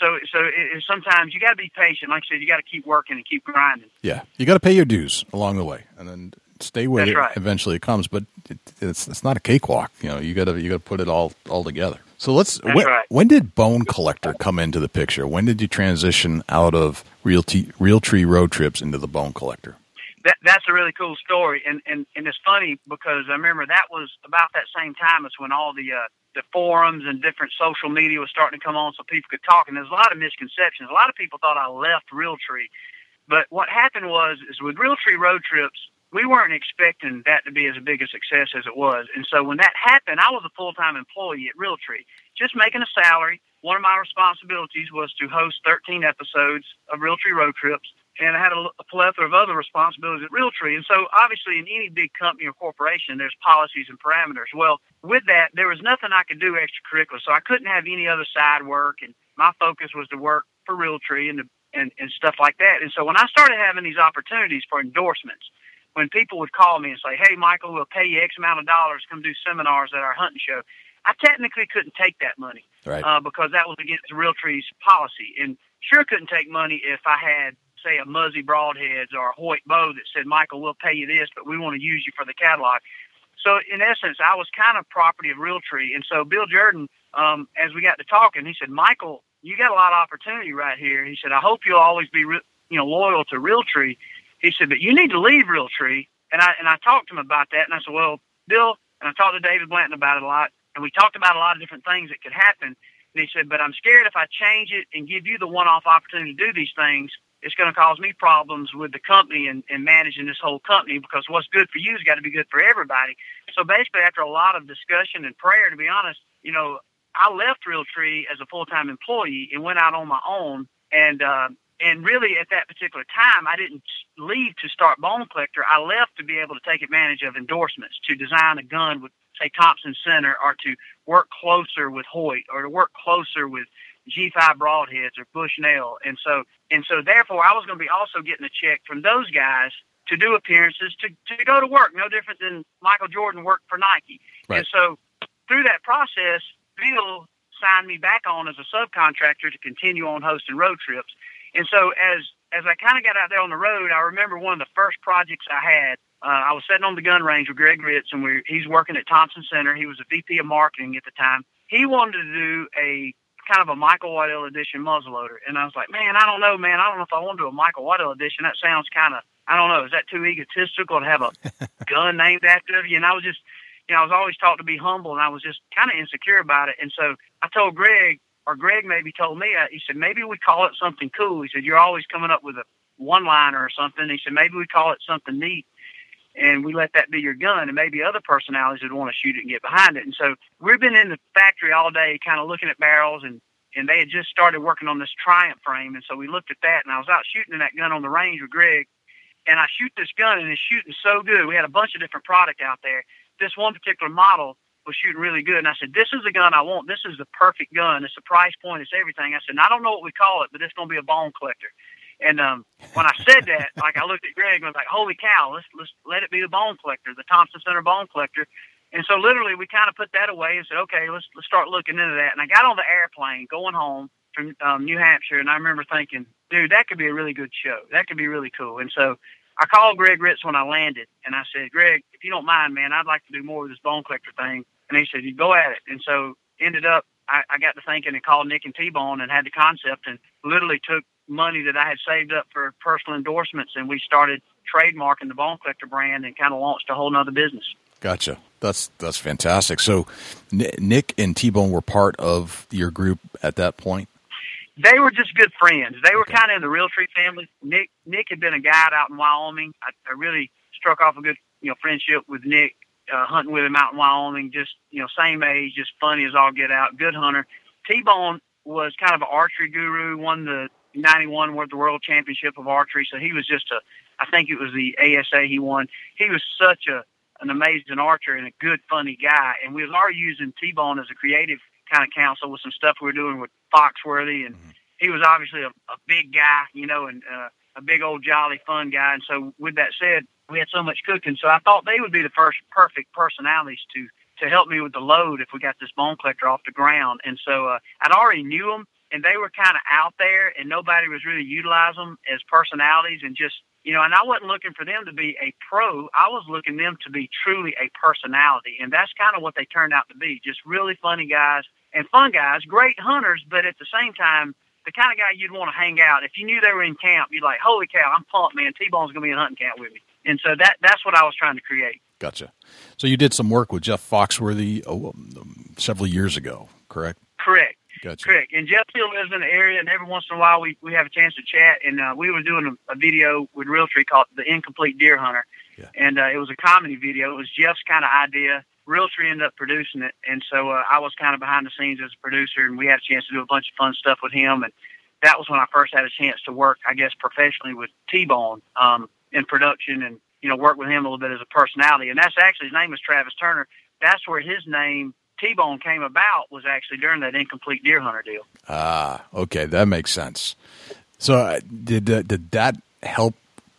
so so it, it, sometimes you got to be patient. Like I said, you got to keep working and keep grinding. Yeah, you got to pay your dues along the way, and then stay with That's it. right. Eventually, it comes, but it, it's it's not a cakewalk. You know, you got to you got to put it all all together. So let's. That's when, right. when did Bone Collector come into the picture? When did you transition out of Realty tree road trips into the Bone Collector? that that's a really cool story and and and it's funny because I remember that was about that same time as when all the uh the forums and different social media was starting to come on so people could talk and there's a lot of misconceptions. A lot of people thought I left Realtree. But what happened was is with Realtree road trips, we weren't expecting that to be as big a success as it was. And so when that happened, I was a full time employee at Realtree, just making a salary. One of my responsibilities was to host 13 episodes of Realtree Road Trips, and I had a, a plethora of other responsibilities at Realtree. And so obviously, in any big company or corporation, there's policies and parameters. Well, with that, there was nothing I could do extracurricular, so I couldn't have any other side work, and my focus was to work for Realtree and to and, and stuff like that. And so when I started having these opportunities for endorsements, when people would call me and say, "Hey, Michael, we'll pay you X amount of dollars, come do seminars at our hunting show," I technically couldn't take that money Right. uh, because that was against Realtree's policy, and sure couldn't take money if I had, say, a Muzzy Broadheads or a Hoyt bow that said, "Michael, we'll pay you this, but we want to use you for the catalog." So in essence, I was kind of property of Realtree, and so Bill Jordan, um, as we got to talking, he said, "Michael, you got a lot of opportunity right here." He said, "I hope you'll always be, re- you know, loyal to Realtree." He said, "But you need to leave Realtree." And I and I talked to him about that, and I said, "Well, Bill," and I talked to David Blanton about it a lot, and we talked about a lot of different things that could happen. And he said, "But I'm scared if I change it and give you the one-off opportunity to do these things." It's going to cause me problems with the company and, and managing this whole company because what's good for you has got to be good for everybody. So basically, after a lot of discussion and prayer, to be honest, you know, I left Realtree as a full time employee and went out on my own. And uh, and really, at that particular time, I didn't leave to start Bone Collector. I left to be able to take advantage of endorsements, to design a gun with, say, Thompson Center, or to work closer with Hoyt, or to work closer with G5 Broadheads or Bushnell. And so and so therefore, I was going to be also getting a check from those guys to do appearances, to to go to work, no different than Michael Jordan worked for Nike. Right. And so through that process, Bill signed me back on as a subcontractor to continue on hosting road trips. And so as as I kind of got out there on the road, I remember one of the first projects I had. Uh, I was sitting on the gun range with Greg Ritz, and we he's working at Thompson Center. He was a VP of marketing at the time. He wanted to do a kind of a Michael Waddell edition muzzleloader, and I was like, man, I don't know, man, I don't know if I want to do a Michael Waddell edition. That sounds kind of, I don't know, is that too egotistical to have a gun named after you? And I was just, you know, I was always taught to be humble, and I was just kind of insecure about it. And so I told Greg, or Greg maybe told me, uh, he said, maybe we call it something cool. He said, you're always coming up with a one liner or something. He said, maybe we call it something neat and we let that be your gun and maybe other personalities would want to shoot it and get behind it. And so we've been in the factory all day kind of looking at barrels and, and they had just started working on this Triumph frame. And so we looked at that and I was out shooting that gun on the range with Greg and I shoot this gun and it's shooting so good. We had a bunch of different product out there. This one particular model was shooting really good. And I said, this is the gun I want. This is the perfect gun. It's the price point. It's everything. I said, I don't know what we call it, but it's going to be a bone collector. And um, when I said that, like I looked at Greg and was like, "Holy cow! Let's let's let it be the bone collector, the Thompson Center bone collector." And so literally, we kind of put that away and said, "Okay, let's let's start looking into that." And I got on the airplane going home from um, New Hampshire, and I remember thinking, "Dude, that could be a really good show. That could be really cool." And so I called Greg Ritz when I landed, and I said, "Greg, if you don't mind, man, I'd like to do more of this bone collector thing." And he said, "You go at it." And so ended up, I, I got to thinking and called Nick and T-Bone and had the concept, and literally took money that I had saved up for personal endorsements, and we started trademarking the Bone Collector brand and kind of launched a whole nother business. Gotcha. That's that's fantastic. So, Nick and T Bone were part of your group at that point. They were just good friends. They were kind of in the Realtree family. Nick Nick had been a guide out in Wyoming. I, I really struck off a good you know friendship with Nick, uh, hunting with him out in Wyoming. Just you know same age, just funny as all get out. Good hunter. T Bone was kind of an archery guru. Won the '91 World the World Championship of Archery. So he was just a. I think it was the ASA he won. He was such a an amazing archer and a good, funny guy. And we was already using T-Bone as a creative kind of counsel with some stuff we were doing with Foxworthy. And he was obviously a, a big guy, you know, and uh, a big old jolly fun guy. And so with that said, we had so much cooking. So I thought they would be the first perfect personalities to, to help me with the load if we got this bone collector off the ground. And so uh, I'd already knew them and they were kind of out there and nobody was really utilizing them as personalities and just you know, and I wasn't looking for them to be a pro. I was looking them to be truly a personality, and that's kind of what they turned out to be. Just really funny guys and fun guys, great hunters, but at the same time, the kind of guy you'd want to hang out. If you knew they were in camp, you'd like, holy cow, I'm pumped, man. T-Bone's gonna be in hunting camp with me, and so that that's what I was trying to create. Gotcha. So you did some work with Jeff Foxworthy oh, um, several years ago, correct? Correct. Gotcha. Correct. And Jeff still lives in the area, and every once in a while we, we have a chance to chat. And uh, we were doing a, a video with Realtree called The Incomplete Deer Hunter. Yeah. and uh, it was a comedy video. It was Jeff's kind of idea. Realtree ended up producing it, and so uh, I was kind of behind the scenes as a producer, and we had a chance to do a bunch of fun stuff with him. And that was when I first had a chance to work, I guess, professionally with T-Bone um, in production, and you know, work with him a little bit as a personality. And that's actually his name is Travis Turner. That's where his name T-Bone came about was actually during that incomplete deer hunter deal. Ah, okay, that makes sense. So, uh, did uh, did that help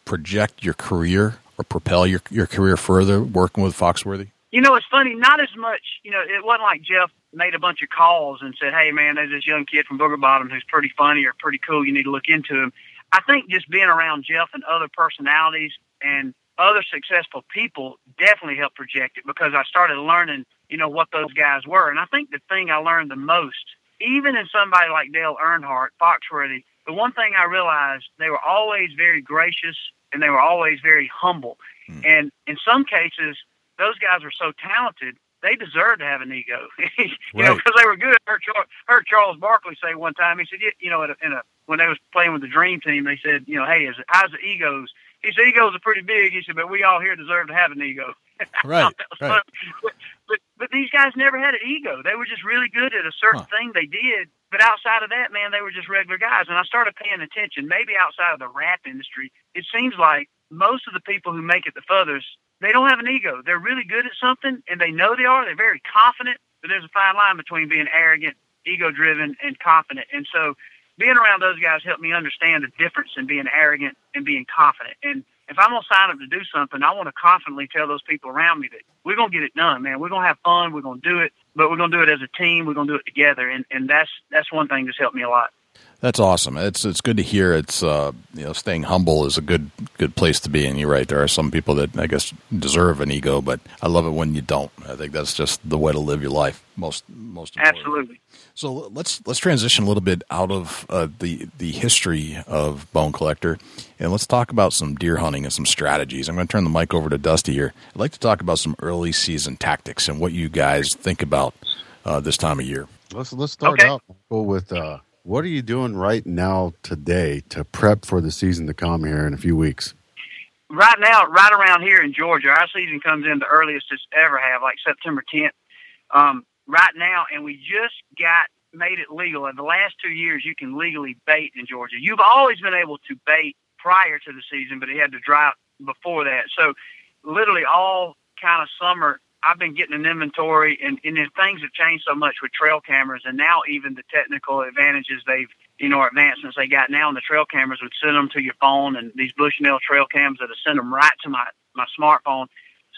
project your career or propel your your career further working with Foxworthy? You know, it's funny. Not as much. You know, it wasn't like Jeff made a bunch of calls and said, "Hey, man, there's this young kid from Booger Bottom who's pretty funny or pretty cool. You need to look into him." I think just being around Jeff and other personalities and other successful people definitely helped project it because I started learning, you know, what those guys were. And I think the thing I learned the most, even in somebody like Dale Earnhardt, Foxworthy, the one thing I realized they were always very gracious and they were always very humble. Hmm. And in some cases, those guys were so talented, they deserved to have an ego, you know, because they were good. I heard, Char- heard Charles Barkley say one time, he said, you, you know, in a, in a, when they was playing with the Dream Team, they said, you know, hey, is how's the egos? He said, egos are pretty big. He said, but we all here deserve to have an ego. Right, right. But, but but these guys never had an ego. They were just really good at a certain Huh. thing they did. But outside of that, man, they were just regular guys. And I started paying attention. Maybe outside of the rap industry, it seems like most of the people who make it the furthest, they don't have an ego. They're really good at something, and they know they are. They're very confident. But there's a fine line between being arrogant, ego-driven, and confident. And so, being around those guys helped me understand the difference in being arrogant and being confident. And if I'm gonna sign up to do something, I want to confidently tell those people around me that we're gonna get it done, man. We're gonna have fun. We're gonna do it, but we're gonna do it as a team. We're gonna do it together, and and that's that's one thing that's helped me a lot. That's awesome. It's it's good to hear. It's uh, you know, staying humble is a good good place to be. And you're right. There are some people that I guess deserve an ego, but I love it when you don't. I think that's just the way to live your life. Most most importantly. Absolutely. So let's let's transition a little bit out of uh, the the history of Bone Collector, and let's talk about some deer hunting and some strategies. I'm going to turn the mic over to Dusty here. I'd like to talk about some early season tactics and what you guys think about uh, this time of year. Let's let's start Okay. out Michael, with uh, what are you doing right now today to prep for the season to come here in a few weeks? right now, right around here in Georgia, our season comes in the earliest it's ever have, like September 10th. Um, right now, and we just got made it legal. In the last two years, you can legally bait in Georgia. You've always been able to bait prior to the season, but it had to dry out before that. So, literally all kind of summer, I've been getting an inventory, and, and then things have changed so much with trail cameras, and now even the technical advantages they've, you know, advancements they got now, and the trail cameras would send them to your phone, and these Bushnell trail cams that send them right to my my smartphone.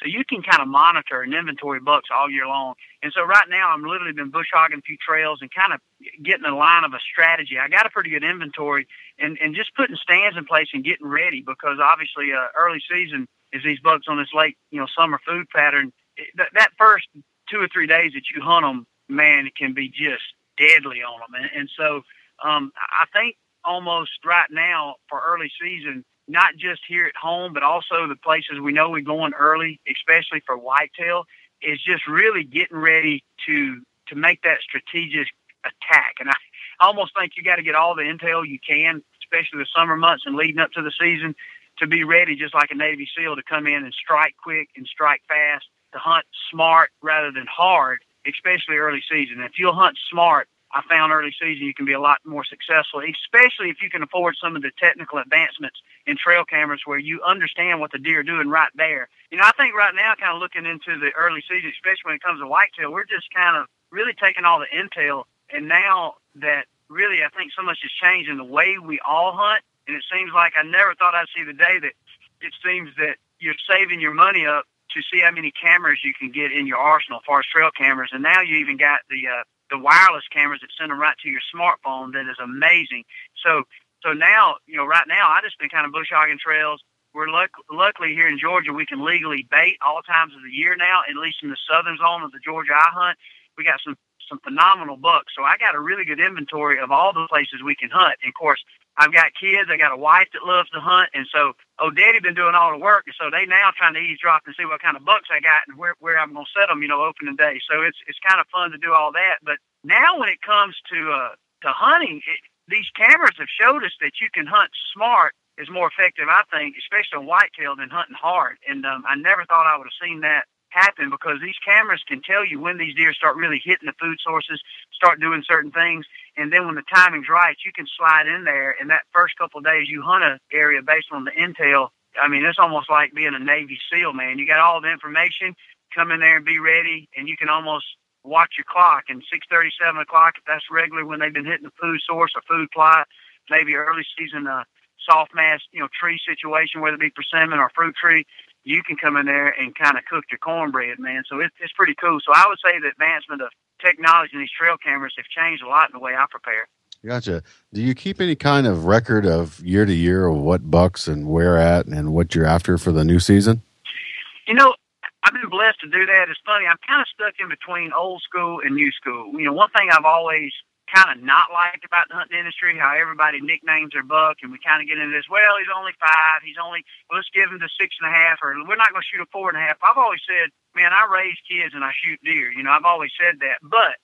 So you can kind of monitor and inventory bucks all year long. And so right now I'm literally been bush hogging a few trails and kind of getting a line of a strategy. I got a pretty good inventory and, and just putting stands in place and getting ready because obviously uh, early season is these bucks on this late, you know, summer food pattern. That, that first two or three days that you hunt them, man, it can be just deadly on them. And, and so um, I think almost right now for early season, not just here at home, but also the places we know we're going early, especially for whitetail, is just really getting ready to to make that strategic attack. And I almost think you got to get all the intel you can, especially the summer months and leading up to the season, to be ready, just like a Navy SEAL, to come in and strike quick and strike fast, to hunt smart rather than hard, especially early season. If you'll hunt smart, I found early season you can be a lot more successful, especially if you can afford some of the technical advancements in trail cameras where you understand what the deer are doing right there. You know, I think right now, kind of looking into the early season, especially when it comes to whitetail, we're just kind of really taking all the intel. And now that really, I think so much has changed in the way we all hunt. And it seems like I never thought I'd see the day that it seems that you're saving your money up to see how many cameras you can get in your arsenal as far as trail cameras. And now you even got the, uh, the wireless cameras that send them right to your smartphone. That is amazing. So, so now, you know, right now, I just been kind of bush hogging trails. We're luck- luckily here in Georgia, we can legally bait all times of the year now, at least in the southern zone of the Georgia I hunt. We got some some phenomenal bucks. So I got a really good inventory of all the places we can hunt. And of course, I've got kids. I got a wife that loves to hunt, and so oh, Daddy been doing all the work, and so they now trying to eavesdrop and see what kind of bucks I got and where where I'm gonna set them. You know, opening day. So it's it's kind of fun to do all that. But now when it comes to uh to hunting, it, these cameras have showed us that you can hunt smart is more effective, I think, especially on whitetail than hunting hard. And um, I never thought I would have seen that happen because these cameras can tell you when these deer start really hitting the food sources, start doing certain things, and then when the timing's right, you can slide in there. And that first couple of days you hunt a area based on the intel. I mean, it's almost like being a Navy SEAL, man. You got all the information, come in there and be ready, and you can almost watch your clock. And six thirty, seven o'clock, if that's regular when they've been hitting the food source or food plot, maybe early season uh, soft mass, you know, tree situation, whether it be persimmon or fruit tree, you can come in there and kind of cook your cornbread, man. So it, it's pretty cool. So I would say the advancement of technology in these trail cameras have changed a lot in the way I prepare. Gotcha. Do you keep any kind of record of year to year of what bucks and where at and what you're after for the new season? You know, I've been blessed to do that. It's funny. I'm kind of stuck in between old school and new school. You know, one thing I've always kind of not liked about the hunting industry, how everybody nicknames their buck, and we kind of get into this. Well, he's only five. He's only let's give him the six and a half, or we're not going to shoot a four and a half. I've always said, man, I raise kids and I shoot deer. You know, I've always said that, but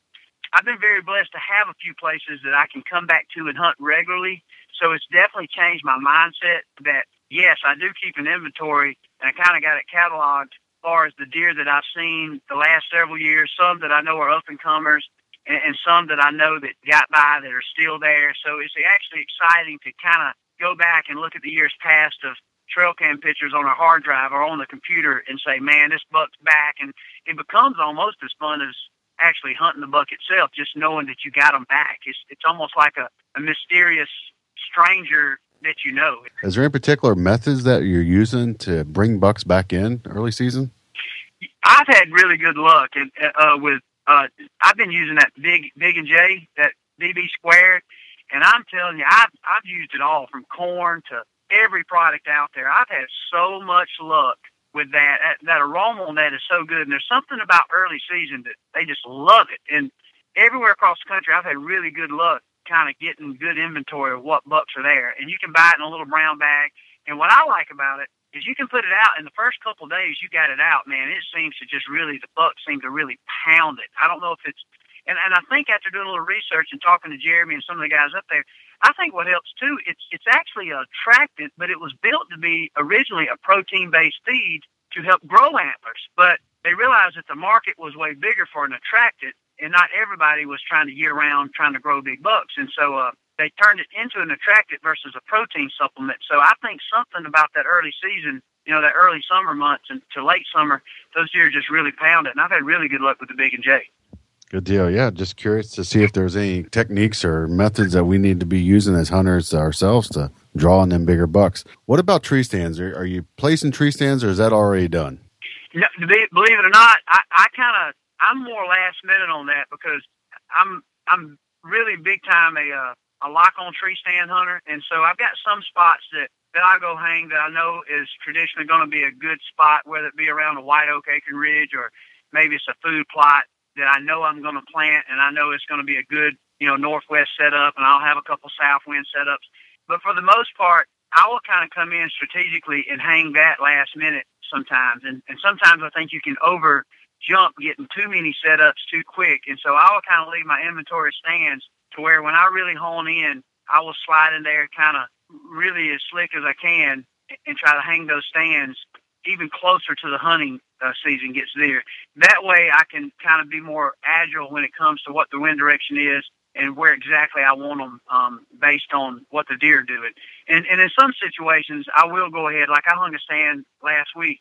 I've been very blessed to have a few places that I can come back to and hunt regularly. So it's definitely changed my mindset that yes, I do keep an inventory, and I kind of got it cataloged as far as the deer that I've seen the last several years. Some that I know are up and comers and, and some that I know that got by that are still there. So it's actually exciting to kind of go back and look at the years past of trail cam pictures on a hard drive or on the computer and say, man, this buck's back. And it becomes almost as fun as actually hunting the buck itself, just knowing that you got them back. It's, it's almost like a, a mysterious stranger that you know. Is there any particular methods that you're using to bring bucks back in early season? I've had really good luck in, uh, with uh, I've been using that big big and J, that BB squared, and I'm telling you, I've I've used it all from corn to every product out there. I've had so much luck with that. That, that aroma on that is so good, and there's something about early season that they just love it. And everywhere across the country, I've had really good luck kind of getting good inventory of what bucks are there, and you can buy it in a little brown bag. And what I like about it is you can put it out in the first couple of days you got it out, man. It seems to just really the bucks seem to really pound it. I don't know if it's and and I think after doing a little research and talking to Jeremy and some of the guys up there, I think what helps too, it's it's actually a attractant, but it was built to be originally a protein based feed to help grow antlers. But they realized that the market was way bigger for an attractant and not everybody was trying to year round trying to grow big bucks. And so uh they turned it into an attractant versus a protein supplement. So I think something about that early season, you know, that early summer months and to late summer, those deer just really pound it. And I've had really good luck with the big and J. Good deal. Yeah, just curious to see if there's any techniques or methods that we need to be using as hunters ourselves to draw on them bigger bucks. What about tree stands? Are, are you placing tree stands, or is that already done? No, believe it or not, I, I kind of I'm more last minute on that because I'm I'm really big time a uh, a lock on tree stand hunter, and so I've got some spots that that I go hang that I know is traditionally going to be a good spot, whether it be around a white oak acorn ridge or maybe it's a food plot that I know I'm going to plant, and I know it's going to be a good you know northwest setup, and I'll have a couple south wind setups. But for the most part, I will kind of come in strategically and hang that last minute sometimes, and and sometimes I think you can over jump getting too many setups too quick, and so I will kind of leave my inventory stands to where when I really hone in, I will slide in there kind of really as slick as I can and try to hang those stands even closer to the hunting uh, season gets there. That way I can kind of be more agile when it comes to what the wind direction is and where exactly I want them um, based on what the deer are doing. And, and in some situations, I will go ahead. Like I hung a stand last week,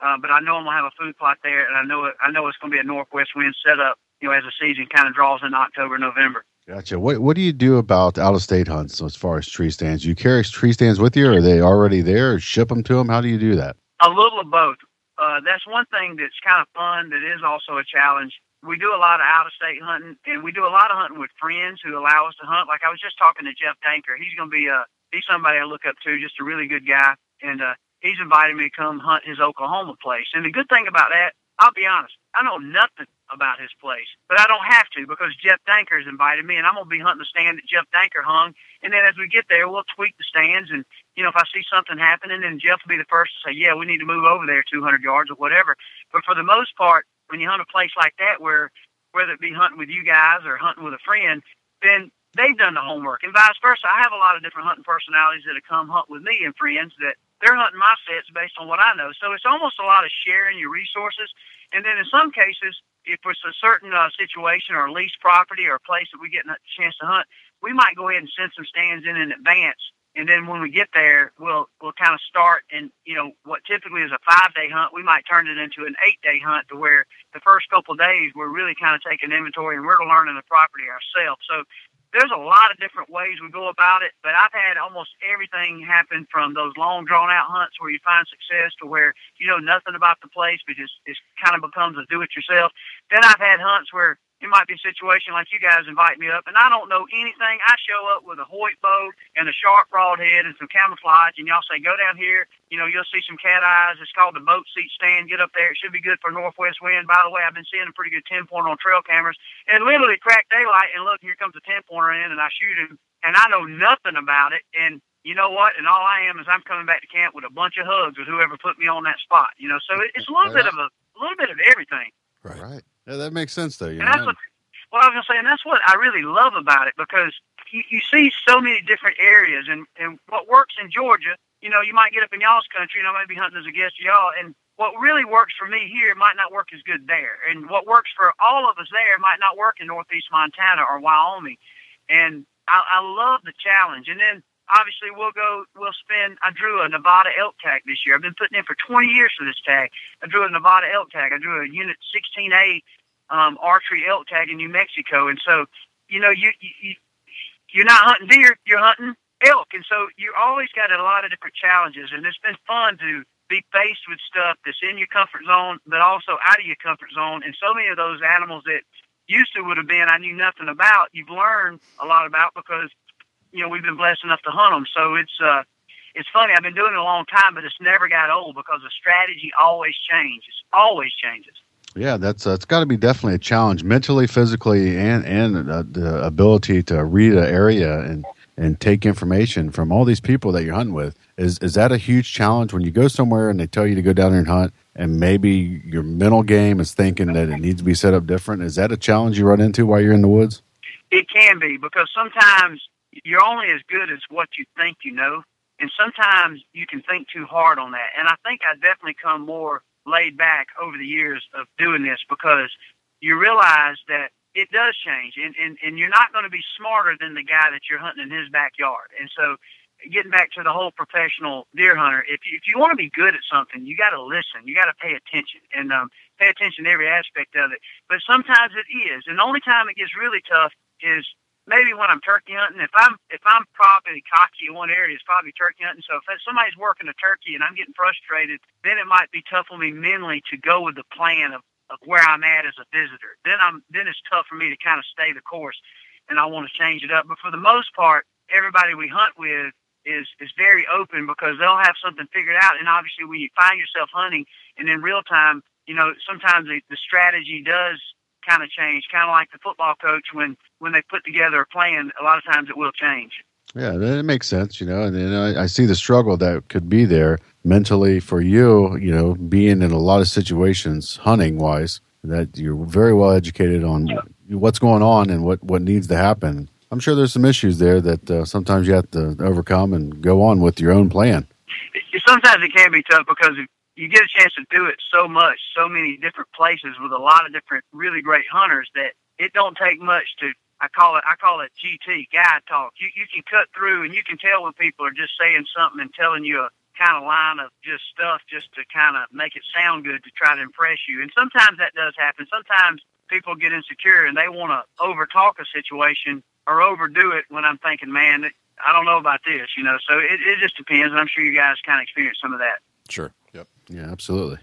uh, but I know I'm gonna have a food plot there, and I know it, I know it's gonna be a northwest wind setup. You know, as the season kind of draws in October, November. Gotcha. What What do you do about out of state hunts as far as tree stands? You carry tree stands with you, or are they already there? Or ship them to them? How do you do that? A little of both. Uh, that's one thing that's kind of fun. That is also a challenge. We do a lot of out of state hunting, and we do a lot of hunting with friends who allow us to hunt. Like I was just talking to Jeff Danker. He's going to be a he's somebody I look up to. Just a really good guy, and uh, he's invited me to come hunt his Oklahoma place. And the good thing about that, I'll be honest, I know nothing about his place. But I don't have to because Jeff Danker has invited me, and I'm going to be hunting the stand that Jeff Danker hung. And then as we get there, we'll tweak the stands. And, you know, if I see something happening, then Jeff will be the first to say, yeah, we need to move over there 200 yards or whatever. But for the most part, when you hunt a place like that where, whether it be hunting with you guys or hunting with a friend, then they've done the homework, and vice versa. I have a lot of different hunting personalities that have come hunt with me and friends that they're hunting my sets based on what I know. So it's almost a lot of sharing your resources, and then in some cases, if it's a certain uh, situation or a leased property or a place that we get a chance to hunt, we might go ahead and send some stands in in advance and then when we get there, we'll we'll kind of start and you know what typically is a five day hunt, we might turn it into an eight day hunt to where the first couple of days we're really kind of taking inventory and we're learning the property ourselves. So there's a lot of different ways we go about it, but I've had almost everything happen from those long drawn out hunts where you find success to where you know nothing about the place, but just it kind of becomes a do it yourself. Then I've had hunts where it might be a situation like you guys invite me up, and I don't know anything. I show up with a Hoyt bow and a sharp broadhead and some camouflage, and y'all say, go down here. You know, you'll see some cat eyes. It's called the boat seat stand. Get up there. It should be good for northwest wind. By the way, I've been seeing a pretty good 10 pointer on trail cameras. And literally crack daylight, and look, here comes a 10 pointer in, and I shoot him, and I know nothing about it. And you know what? And all I am is I'm coming back to camp with a bunch of hugs with whoever put me on that spot. You know, so it's a little bit of a, a little bit of everything. Right. Right. Yeah, that makes sense though. You and that's what, well, I was gonna say, and that's what I really love about it because you, you see so many different areas, and and what works in Georgia, you know, you might get up in y'all's country, and I might be hunting as a guest of y'all, and what really works for me here might not work as good there, and what works for all of us there might not work in Northeast Montana or Wyoming, and I, I love the challenge, and then obviously we'll go we'll spend I drew a Nevada elk tag this year. I've been putting in for twenty years for this tag. I drew a Nevada elk tag. I drew a unit sixteen A um, archery elk tag in New Mexico, and so you know you, you you're not hunting deer, you're hunting elk, and so you always got a lot of different challenges, and it's been fun to be faced with stuff that's in your comfort zone, but also out of your comfort zone, and so many of those animals that used to would have been I knew nothing about, you've learned a lot about because you know we've been blessed enough to hunt them, so it's uh it's funny. I've been doing it a long time, but it's never got old because the strategy always changes. Always changes. Yeah, that's uh, it's got to be definitely a challenge mentally, physically, and and uh, the ability to read an area and and take information from all these people that you're hunting with. Is is that a huge challenge when you go somewhere and they tell you to go down there and hunt, and maybe your mental game is thinking that it needs to be set up different? Is that a challenge you run into while you're in the woods? It can be because sometimes you're only as good as what you think you know, and sometimes you can think too hard on that. And I think I definitely come more laid back over the years of doing this because you realize that it does change and, and, and you're not going to be smarter than the guy that you're hunting in his backyard. And so getting back to the whole professional deer hunter, if you, if you want to be good at something, you got to listen, you got to pay attention and, um, pay attention to every aspect of it. But sometimes it is. And the only time it gets really tough is maybe when I'm turkey hunting, if I'm if I'm probably cocky in one area, it's probably turkey hunting. So if somebody's working a turkey and I'm getting frustrated, then it might be tough for me mentally to go with the plan of, of where I'm at as a visitor. Then I'm then it's tough for me to kind of stay the course, and I want to change it up. But for the most part, everybody we hunt with is is very open because they'll have something figured out. And obviously, when you find yourself hunting and in real time, you know sometimes the, the strategy does kind of change, kind of like the football coach when when they put together a plan. A lot of times it will change. Yeah, it makes sense, you know, and, and I, I see the struggle that could be there mentally for you, you know, being in a lot of situations, hunting wise, that you're very well educated on what's going on and what, what needs to happen. I'm sure there's some issues there that uh, sometimes you have to overcome and go on with your own plan. Sometimes it can be tough because you get a chance to do it so much, so many different places with a lot of different really great hunters that it don't take much to I call it I call it GT guide talk. You you can cut through and you can tell when people are just saying something and telling you a kind of line of just stuff just to kind of make it sound good to try to impress you. And sometimes that does happen. Sometimes people get insecure and they want to over talk a situation or overdo it when I'm thinking, man, I don't know about this, you know. So it, it just depends, and I'm sure you guys kind of experience some of that. Sure. Yep. Yeah, absolutely.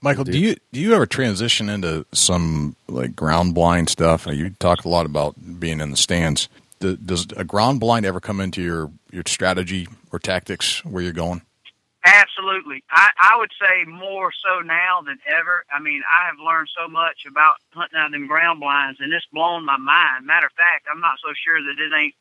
Michael, do you do you ever transition into some like ground blind stuff? You talk a lot about being in the stands. Does a ground blind ever come into your your strategy or tactics where you're going? Absolutely. I, I would say more so now than ever. I mean, I have learned so much about hunting out them ground blinds, and it's blown my mind. Matter of fact, I'm not so sure that it ain't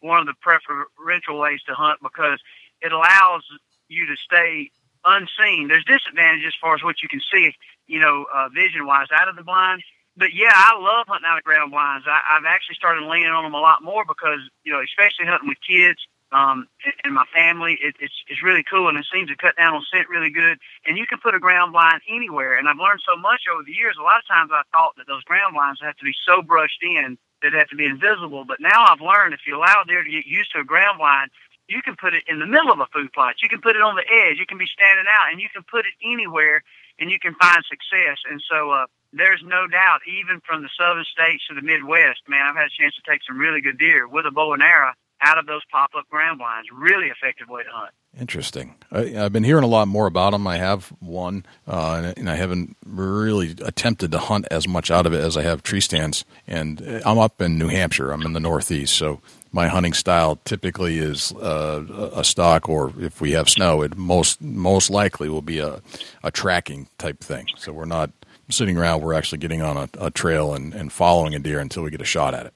one of the preferential ways to hunt because it allows you to stay unseen. There's disadvantages as far as what you can see, you know, uh, vision wise out of the blind. but yeah, I love hunting out of ground blinds. I, I've actually started leaning on them a lot more because you know, especially hunting with kids um, and my family, it, it's it's really cool, and it seems to cut down on scent really good. And you can put a ground blind anywhere. And I've learned so much over the years. A lot of times I thought that those ground blinds have to be so brushed in that they have to be invisible. But now I've learned if you allow a deer to get used to a ground blind, you can put it in the middle of a food plot. You can put it on the edge. You can be standing out, and you can put it anywhere, and you can find success. And so. uh there's no doubt, even from the southern states to the Midwest, man, I've had a chance to take some really good deer with a bow and arrow out of those pop-up ground blinds. Really effective way to hunt. Interesting. I, have been hearing a lot more about them. I have one, uh, and, and, I haven't really attempted to hunt as much out of it as I have tree stands. And I'm up in New Hampshire. I'm in the Northeast, so my hunting style typically is uh, a stock, or if we have snow, it most most likely will be a, a tracking type thing. So we're not sitting around. We're actually getting on a, a trail and, and following a deer until we get a shot at it.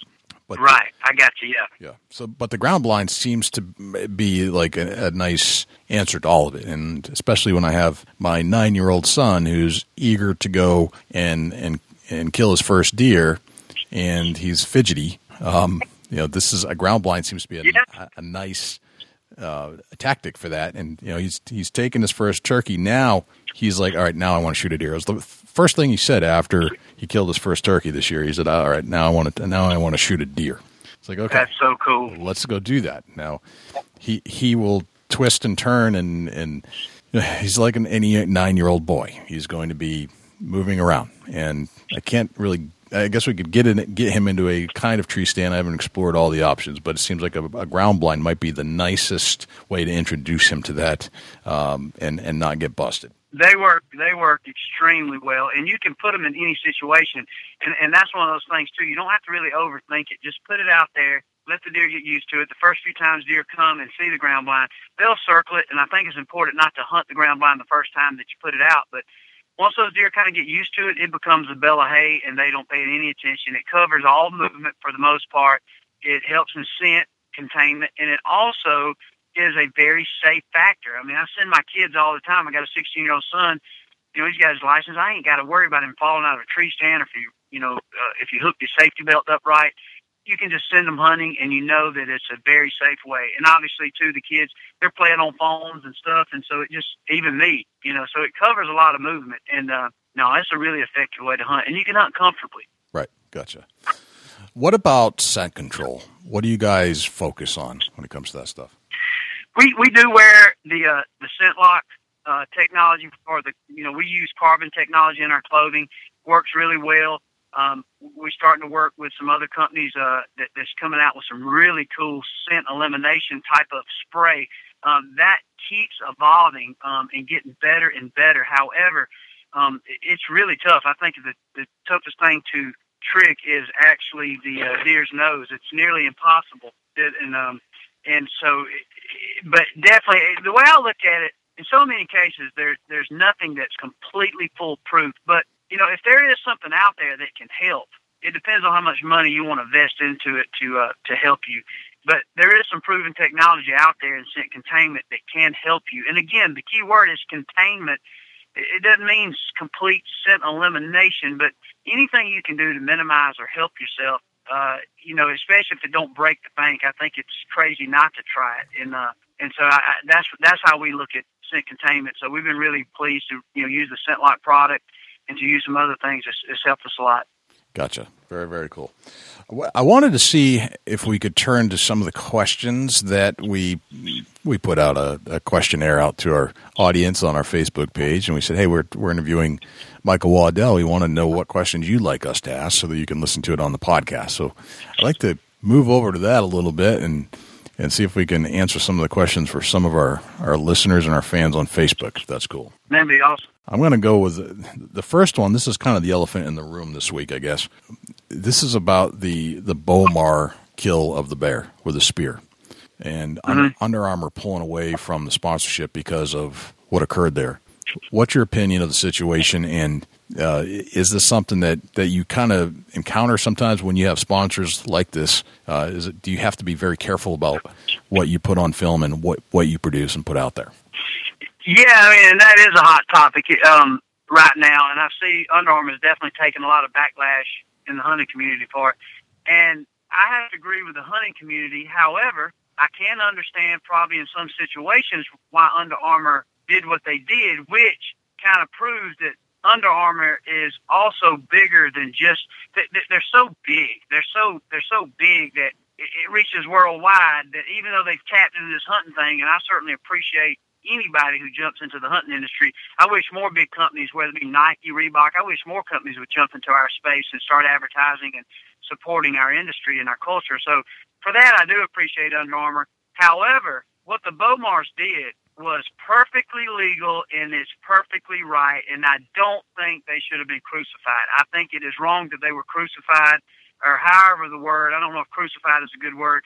But right, I got you. Yeah, yeah. So, but the ground blind seems to be like a, a nice answer to all of it, and especially when I have my nine-year-old son who's eager to go and and and kill his first deer, and he's fidgety. Um, you know, this is a ground blind seems to be a, yeah. a, a nice uh, tactic for that. And you know, he's he's taken his first turkey. Now he's like, all right, now I want to shoot a deer. It was the first thing he said after he killed his first turkey this year. He said, "All right, now I want to now I want to shoot a deer." It's like, okay, that's so cool. Let's go do that. Now, he he will twist and turn and and he's like an any nine year old boy. He's going to be moving around, and I can't really. I guess we could get in, get him into a kind of tree stand. I haven't explored all the options, but it seems like a, a ground blind might be the nicest way to introduce him to that, um, and and not get busted. They work they work extremely well and you can put them in any situation. And and that's one of those things too. You don't have to really overthink it. Just put it out there. Let the deer get used to it. The first few times deer come and see the ground blind they'll circle it. And i think it's important not to hunt the ground blind the first time that you put it out but once those deer kind of get used to it it becomes a bale of hay and they don't pay any attention it covers all movement for the most part it helps in scent containment and it also is a very safe factor. I mean, I send my kids all the time. I got a 16 year old son. You know, he's got his license. I ain't got to worry about him falling out of a tree stand. If you, you know, uh, if you hook your safety belt up right, you can just send them hunting, and you know that it's a very safe way. And obviously, too, the kids they're playing on phones and stuff, and so it just even me, you know, so it covers a lot of movement. And uh, no, it's a really effective way to hunt, and you can hunt comfortably. Right. Gotcha. What about scent control? What do you guys focus on when it comes to that stuff? we we do wear the uh, the ScentLok uh, technology for the you know we use carbon technology in our clothing. Works really well. Um, we're starting to work with some other companies uh, that, that's coming out with some really cool scent elimination type of spray. Um, that keeps evolving um, and getting better and better. However, um, it's really tough. I think the, the toughest thing to trick is actually the uh, deer's nose. It's nearly impossible. It, and um, and so but definitely the way I look at it, in so many cases, there there's nothing that's completely foolproof. But you know, if there is something out there that can help, it depends on how much money you want to invest into it to uh, to help you. But there is some proven technology out there in scent containment that can help you. And again, the key word is containment. It doesn't mean complete scent elimination, but anything you can do to minimize or help yourself uh, you know, especially if it don't break the bank, I think it's crazy not to try it. And uh, and so I, I, that's that's how we look at scent containment. So we've been really pleased to you know use the ScentLok product and to use some other things. It's, it's helped us a lot. Gotcha. Very, very cool. I wanted to see if we could turn to some of the questions that we we put out a, a, questionnaire out to our audience on our Facebook page, and we said, "Hey, we're we're interviewing Michael Waddell. We want to know what questions you'd like us to ask, so that you can listen to it on the podcast." So, I'd like to move over to that a little bit and and see if we can answer some of the questions for some of our, our listeners and our fans on Facebook, if that's cool. That'd be awesome. I'm going to go with the first one. This is kind of the elephant in the room this week, I guess. This is about the, the Bowmar kill of the bear with a spear. And mm-hmm. under, Under Armour pulling away from the sponsorship because of what occurred there. What's your opinion of the situation, and uh, is this something that, that you kind of encounter sometimes when you have sponsors like this? Uh, is it, do you have to be very careful about what you put on film and what, what you produce and put out there? Yeah, I mean that is a hot topic. Um, right now, and I see Under Armour is definitely taking a lot of backlash in the hunting community for it. And I have to agree with the hunting community. However, I can understand probably in some situations why Under Armour did what they did, which kind of proves that Under Armour is also bigger than just they're so big. They're so they're so big that it reaches worldwide. That even though they've tapped into this hunting thing, and I certainly appreciate anybody who jumps into the hunting industry. I wish more big companies, whether it be Nike, Reebok, I wish more companies would jump into our space and start advertising and supporting our industry and our culture. So for that, I do appreciate Under Armour. However, what the Bowmars did was perfectly legal and it's perfectly right. And I don't think they should have been crucified. I think it is wrong that they were crucified or however the word, I don't know if crucified is a good word,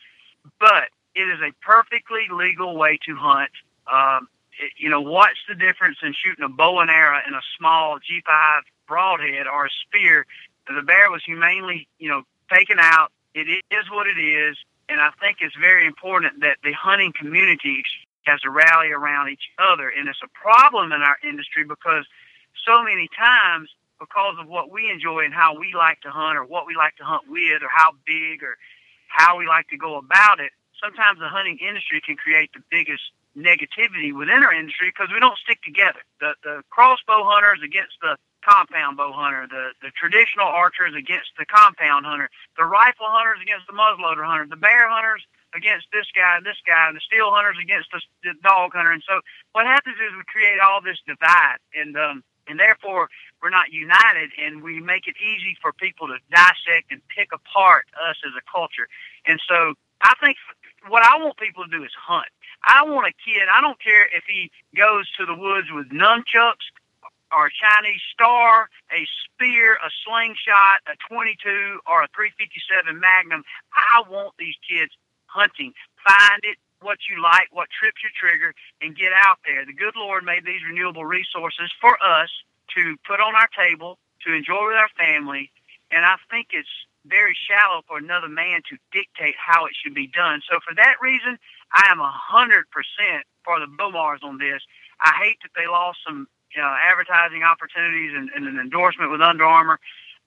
but it is a perfectly legal way to hunt. Um, it, you know, what's the difference in shooting a bow and arrow in a small G5 broadhead or a spear? The bear was humanely, you know, taken out. It is what it is. And I think it's very important that the hunting community has to rally around each other. And it's a problem in our industry because so many times, because of what we enjoy and how we like to hunt or what we like to hunt with or how big or how we like to go about it, sometimes the hunting industry can create the biggest negativity within our industry because we don't stick together. The the crossbow hunters against the compound bow hunter, the the traditional archers against the compound hunter, the rifle hunters against the muzzleloader hunter, the bear hunters against this guy and this guy, and the steel hunters against the, the dog hunter. And so what happens is we create all this divide, and um, and therefore we're not united, and we make it easy for people to dissect and pick apart us as a culture. And so I think what I want people to do is hunt. I want a kid. I don't care if he goes to the woods with nunchucks or a Chinese star, a spear, a slingshot, a 22, or a 357 Magnum. I want these kids hunting. Find it, what you like, what trips your trigger, and get out there. The good Lord made these renewable resources for us to put on our table, to enjoy with our family, and I think it's very shallow for another man to dictate how it should be done. So for that reason, I am a hundred percent for the Bowmars on this. I hate that they lost some know, advertising opportunities and, and an endorsement with Under Armour.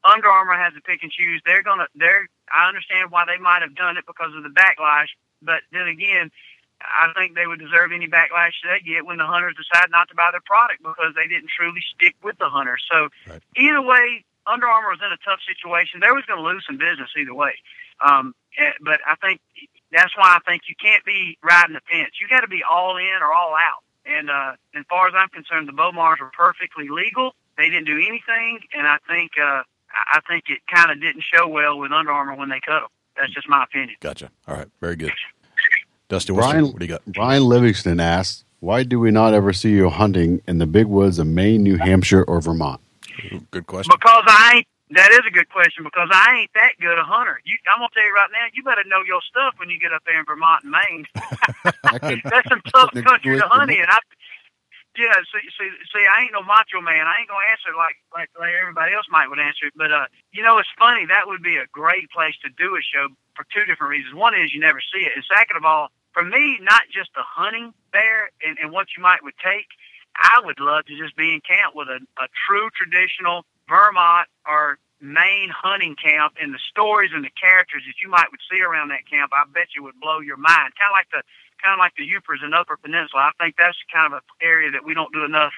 Under Armour has to pick and choose. They're gonna. They're. I understand why they might have done it because of the backlash, but then again, I think they would deserve any backlash they get when the hunters decide not to buy their product because they didn't truly stick with the hunter. So right. either way, under Armour was in a tough situation. They was going to lose some business either way. Um, eh, but I think that's why I think you can't be riding the fence. You got to be all in or all out. And uh, as far as I'm concerned, the Bowmars were perfectly legal. They didn't do anything, and I think uh, I think it kind of didn't show well with Under Armour when they cut them. That's just my opinion. Gotcha. All right, very good. Dusty, Brian, what do you got? Brian Livingston asks, "Why do we not ever see you hunting in the big woods of Maine, New Hampshire, or Vermont?" Good question. Because I ain't. That is a good question because I ain't that good a hunter. You, I'm gonna tell you right now, you better know your stuff when you get up there in Vermont and Maine. That's some tough country to hunt in. I, yeah, see, see, see, I ain't no macho man. I ain't gonna answer like like, like everybody else might would answer it. But uh, you know, it's funny. That would be a great place to do a show for two different reasons. One is you never see it, and second of all, for me, not just the hunting there and, and what you might would take. I would love to just be in camp with a, a true traditional Vermont or Maine hunting camp and the stories and the characters that you might would see around that camp, I bet you would blow your mind. Kind of like the kind of like the Yoopers in Upper Peninsula. I think that's kind of an area that we don't do enough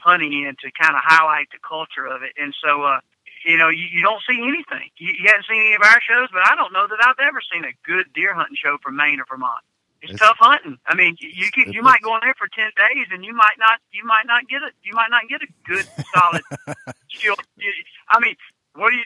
hunting in to kind of highlight the culture of it. And so, uh, you know, you, you don't see anything. You, you haven't seen any of our shows, but I don't know that I've ever seen a good deer hunting show from Maine or Vermont. It's, it's tough hunting. I mean, you can, you might go in there for ten days, and you might not you might not get it. You might not get a good solid kill. I mean, what do you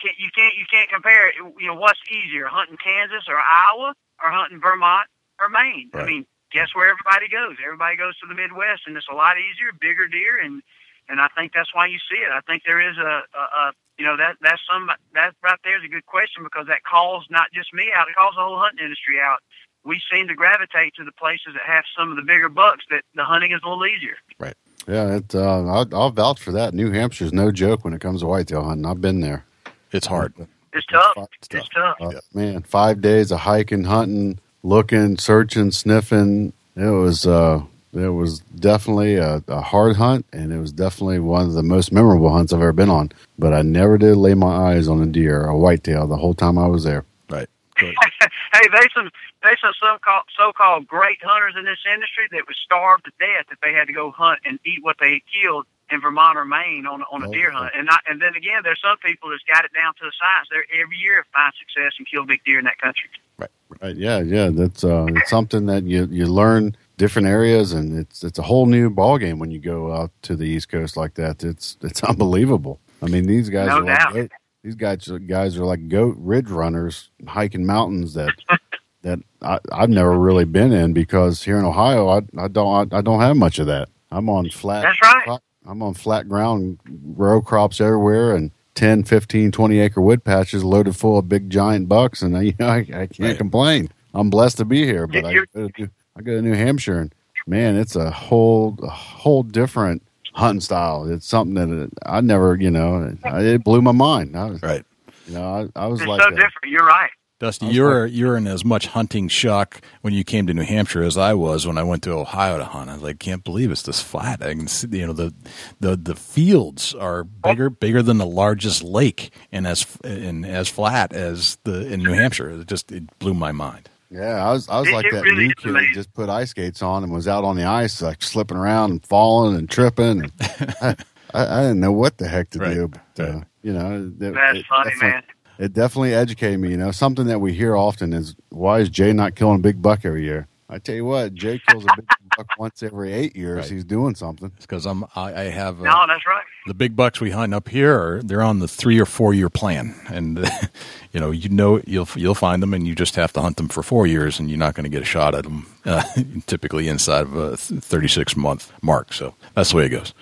can't you can't you can't compare. You know, what's easier, hunting Kansas or Iowa, or hunting Vermont or Maine? Right. I mean, guess where everybody goes? Everybody goes to the Midwest, and it's a lot easier, bigger deer, and and I think that's why you see it. I think there is a, a, a you know that that's some that right there is a good question because that calls not just me out, it calls the whole hunting industry out we seem to gravitate to the places that have some of the bigger bucks that the hunting is a little easier. Right. Yeah, it, uh, I'll, I'll vouch for that. New Hampshire's no joke when it comes to whitetail hunting. I've been there. It's hard. It's tough. It's tough. It's tough. Uh, Man, five days of hiking, hunting, looking, searching, sniffing. It was uh, it was definitely a, a hard hunt, and it was definitely one of the most memorable hunts I've ever been on. But I never did lay my eyes on a deer, a whitetail, the whole time I was there. Right. Hey, there's some there's some so called so called great hunters in this industry that would starve to death if they had to go hunt and eat what they killed in Vermont or Maine on on a Oh, deer hunt. And not, and then again, there's some people that's got it down to the science. They're every year find success and kill big deer in that country. Right? Right, yeah, yeah. That's uh, it's something that you you learn different areas, and it's it's a whole new ball game when you go out to the East Coast like that. It's it's unbelievable. I mean, these guys No are like doubt. goat, these guys guys are like goat ridge runners hiking mountains that. That I, I've never really been in because here in Ohio I, I don't I, I don't have much of that. I'm on flat. That's right. I'm on flat ground, row crops everywhere, and 10, 15, 20 acre wood patches loaded full of big giant bucks, and I, you know, I, I can't Right. complain. I'm blessed to be here, but I go, to, I go to New Hampshire, and man, it's a whole a whole different hunting style. It's something that uh, I never, you know, it, it blew my mind. I was, Right. you know, I, I was It's like, so a- different. You're right. Dusty, you're you're in as much hunting shock when you came to New Hampshire as I was when I went to Ohio to hunt. I was like, can't believe it's this flat. I can see, you know, the the the fields are bigger bigger than the largest lake and as and as flat as the in New Hampshire. It just it blew my mind. Yeah, I was I was It- like it that really new kid amazing. just put ice skates on and was out on the ice like slipping around and falling and tripping. And I, I, I didn't know what the heck to Right, do, but uh, you know, it, That's it funny, man. It definitely educated me. You know, something that we hear often is why is Jay not killing a big buck every year? I tell you what, Jay kills a big buck once every eight years. Right. He's doing something. It's because I'm I, I have uh, No, that's right. the big bucks we hunt up here are they're on the three or four year plan, and you know you know you'll you'll find them, and you just have to hunt them for four years, and you're not going to get a shot at them uh, typically inside of a 36 month mark. So that's the way it goes.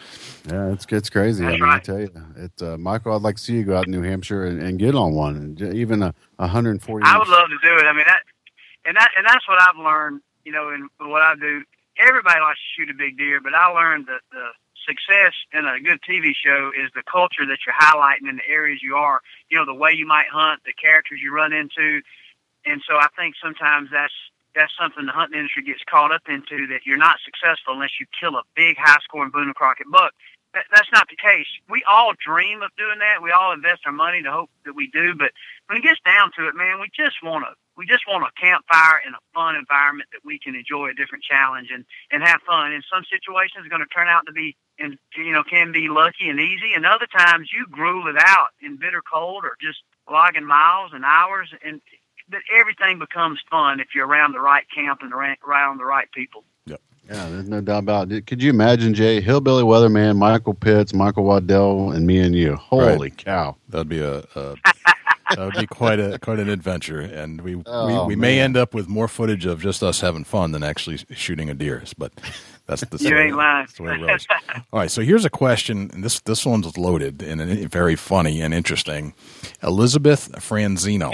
Yeah, it's it's crazy. I That's mean, I tell you, it, uh, Michael, I'd like to see you go out in New Hampshire and, and get on one, and even a 140. I would love to do it. I mean that, and that, and that's what I've learned. You know, in what I do. Everybody likes to shoot a big deer, but I learned that the success in a good TV show is the culture that you're highlighting in the areas you are. You know, the way you might hunt, the characters you run into, and so I think sometimes that's that's something the hunting industry gets caught up into that you're not successful unless you kill a big high scoring Boone and Crockett buck. That, that's not the case. We all dream of doing that. We all invest our money to hope that we do, but when it gets down to it, man, we just want to we just want a campfire in a fun environment that we can enjoy a different challenge and and have fun. In some situations, it's going to turn out to be and you know can be lucky and easy, and other times you gruel it out in bitter cold or just logging miles and hours, and that everything becomes fun if you're around the right camp and around around the right people. Yeah, Yeah, there's no doubt about it. Could you imagine, Jay, Hillbilly Weatherman, Michael Pitts, Michael Waddell, and me and you? Holy cow! That'd be a, a that would be quite a quite an adventure, and we Oh, we, we may end up with more footage of just us having fun than actually shooting a deer. But that's the You ain't lying. That's the way it goes. All right, so here's a question, and this this one's loaded and very funny and interesting. Elizabeth Franzino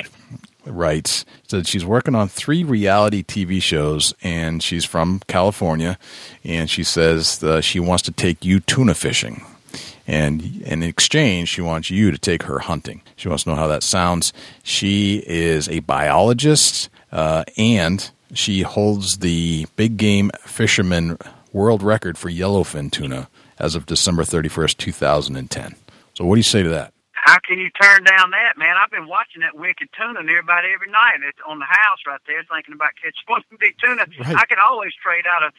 writes said she's working on three reality TV shows, and she's from California, and she says uh, she wants to take you tuna fishing. And in exchange, she wants you to take her hunting. She wants to know how that sounds. She is a biologist, uh, and she holds the big game fisherman world record for yellowfin tuna as of December 31st, 2010. So, what do you say to that? How can you turn down that, man? I've been watching that wicked tuna near about every night. It's on the house right there, thinking about catching one big tuna. Right. I could always trade out a,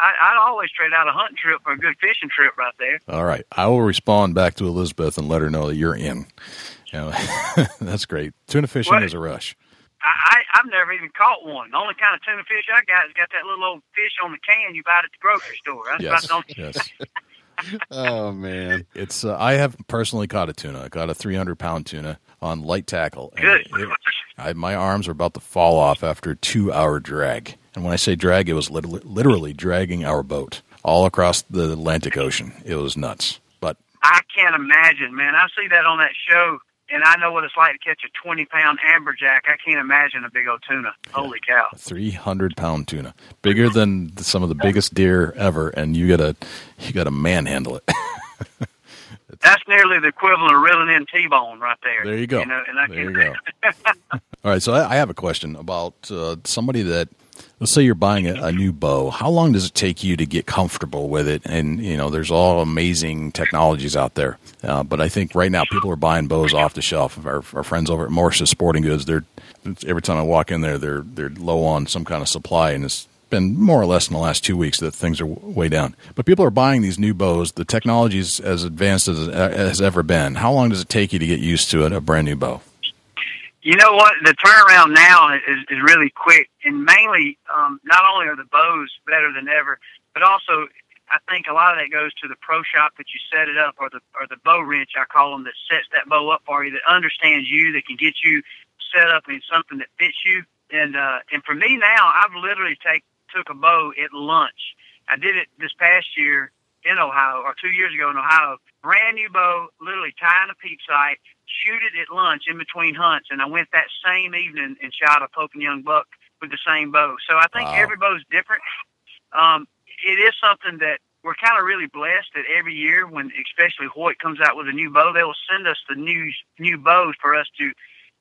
I, I'd always trade out a hunting trip for a good fishing trip right there. All right. I will respond back to Elizabeth and let her know that you're in. You know, that's great. Tuna fishing is a rush. I, I I've never even caught one. The only kind of tuna fish I got is got that little old fish on the can you buy at the grocery store. That's Yes. about the only. Yes. Oh man, It's uh, I have personally caught a tuna. I caught a 300 pound tuna on light tackle. Good. it- I, my arms are about to fall off after a two hour drag. And when I say drag, it was literally, literally dragging our boat all across the Atlantic Ocean. It was nuts. But I can't imagine, man. I see that on that show, and I know what it's like to catch a twenty pound amberjack. I can't imagine a big old tuna. Holy cow! 300 pound tuna, bigger than some of the biggest deer ever, and you gotta you gotta manhandle it. That's nearly the equivalent of reeling in T-bone right there. There you go. You know, and I There can, you go. All right, so I, I have a question about uh, somebody that Let's say you're buying a, a, new bow. How long does it take you to get comfortable with it? And you know, there's all amazing technologies out there. Uh, but I think right now people are buying bows off the shelf. Our, our friends over at Morse's Sporting Goods, they're every time I walk in there, they're they're low on some kind of supply, and it's been more or less in the last two weeks that things are way down. But people are buying these new bows. The technology is as advanced as has ever been. How long does it take you to get used to it, a brand new bow? You know what? The turnaround now is, is really quick, and mainly, um, not only are the bows better than ever, but also I think a lot of that goes to the pro shop that you set it up, or the or the bow wrench I call them that sets that bow up for you, that understands you, that can get you set up in something that fits you. And uh, and for me now, I've literally take took a bow at lunch. I did it this past year in Ohio, or two years ago in Ohio. Brand new bow, literally tying a peep sight, shoot it at lunch in between hunts, and I went that same evening and shot a Pope and Young buck with the same bow. So I think wow. every bow's different. Um, it is something that we're kind of really blessed that every year when especially Hoyt comes out with a new bow, they will send us the new new bows for us to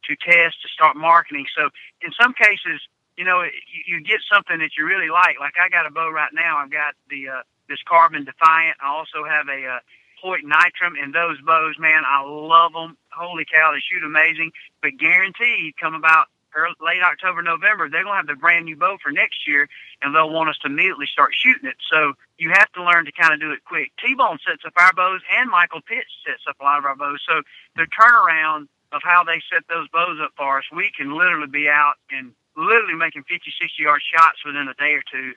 to test to start marketing. So in some cases, you know, you, you get something that you really like. Like I got a bow right now. I've got the uh, this Carbon Defiant. I also have a uh, Hoyt Nitrum, and those bows, man, I love them. Holy cow, they shoot amazing. But guaranteed, come about early, late October, November, they're gonna have the brand new bow for next year, and they'll want us to immediately start shooting it. So you have to learn to kind of do it quick. T-Bone sets up our bows, and Michael Pitts sets up a lot of our bows. So the turnaround of how they set those bows up for us, we can literally be out and literally making 50, 60 yard shots within a day or two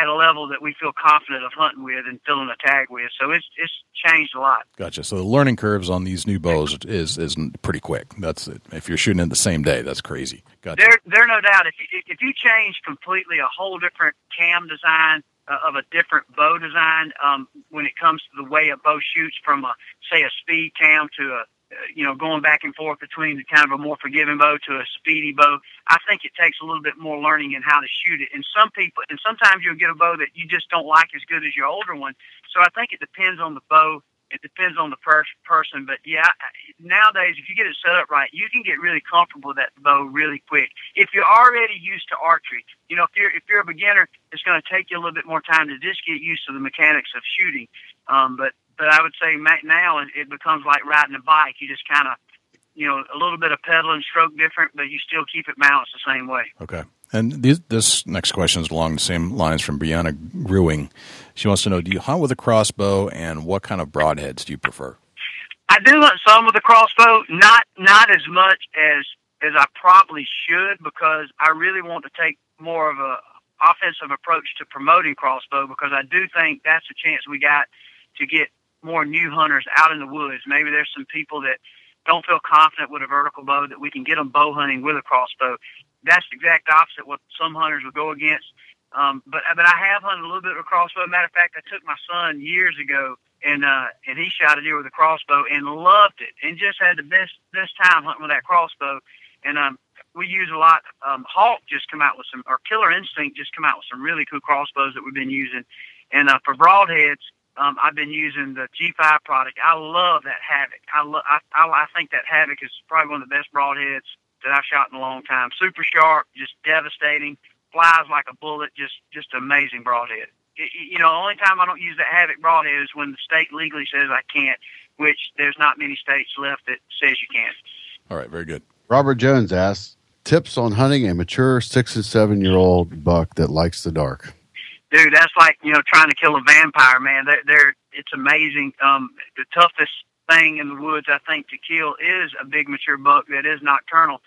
at a level that we feel confident of hunting with and filling a tag with. So it's it's changed a lot. Gotcha. So the learning curves on these new bows is is pretty quick. That's it. if you're shooting it the same day, that's crazy. Gotcha. There, there no doubt. If you, if you change completely a whole different cam design uh, of a different bow design, um, when it comes to the way a bow shoots from a say a speed cam to a you know, going back and forth between the kind of a more forgiving bow to a speedy bow. I think it takes a little bit more learning in how to shoot it. And some people, and sometimes you'll get a bow that you just don't like as good as your older one. So I think it depends on the bow. It depends on the per- person. But yeah, nowadays, if you get it set up right, you can get really comfortable with that bow really quick. If you're already used to archery, you know, if you're, if you're a beginner, it's going to take you a little bit more time to just get used to the mechanics of shooting. Um, but but I would say now it becomes like riding a bike. You just kind of, you know, a little bit of pedal and stroke different, but you still keep it balanced the same way. Okay. And these, this next question is along the same lines from Brianna Grewing. She wants to know: Do you hunt with a crossbow, and what kind of broadheads do you prefer? I do hunt some with a crossbow, not not as much as as I probably should, because I really want to take more of a offensive approach to promoting crossbow, because I do think that's a chance we got to get more new hunters out in the woods. Maybe there's some people that don't feel confident with a vertical bow that we can get them bow hunting with a crossbow. That's the exact opposite what some hunters would go against. Um, but but I have hunted a little bit with a crossbow. Matter of fact, I took my son years ago and uh, and he shot a deer with a crossbow and loved it and just had the best best time hunting with that crossbow. And um, we use a lot. Um, Hawk just come out with some, or Killer Instinct just come out with some really cool crossbows that we've been using. And uh, for broadheads, um, I've been using the G5 product. I love that Havoc. I, lo- I, I, I think that Havoc is probably one of the best broadheads that I've shot in a long time. Super sharp, just devastating, flies like a bullet, just just amazing broadhead. It, you know, the only time I don't use that Havoc broadhead is when the state legally says I can't, which there's not many states left that says you can't. All right, very good. Robert Jones asks tips on hunting a mature six and seven year old buck that likes the dark dude, that's like you know trying to kill a vampire, man. They're, they're it's amazing. Um, the toughest thing in the woods, I think, to kill is a big mature buck that is nocturnal.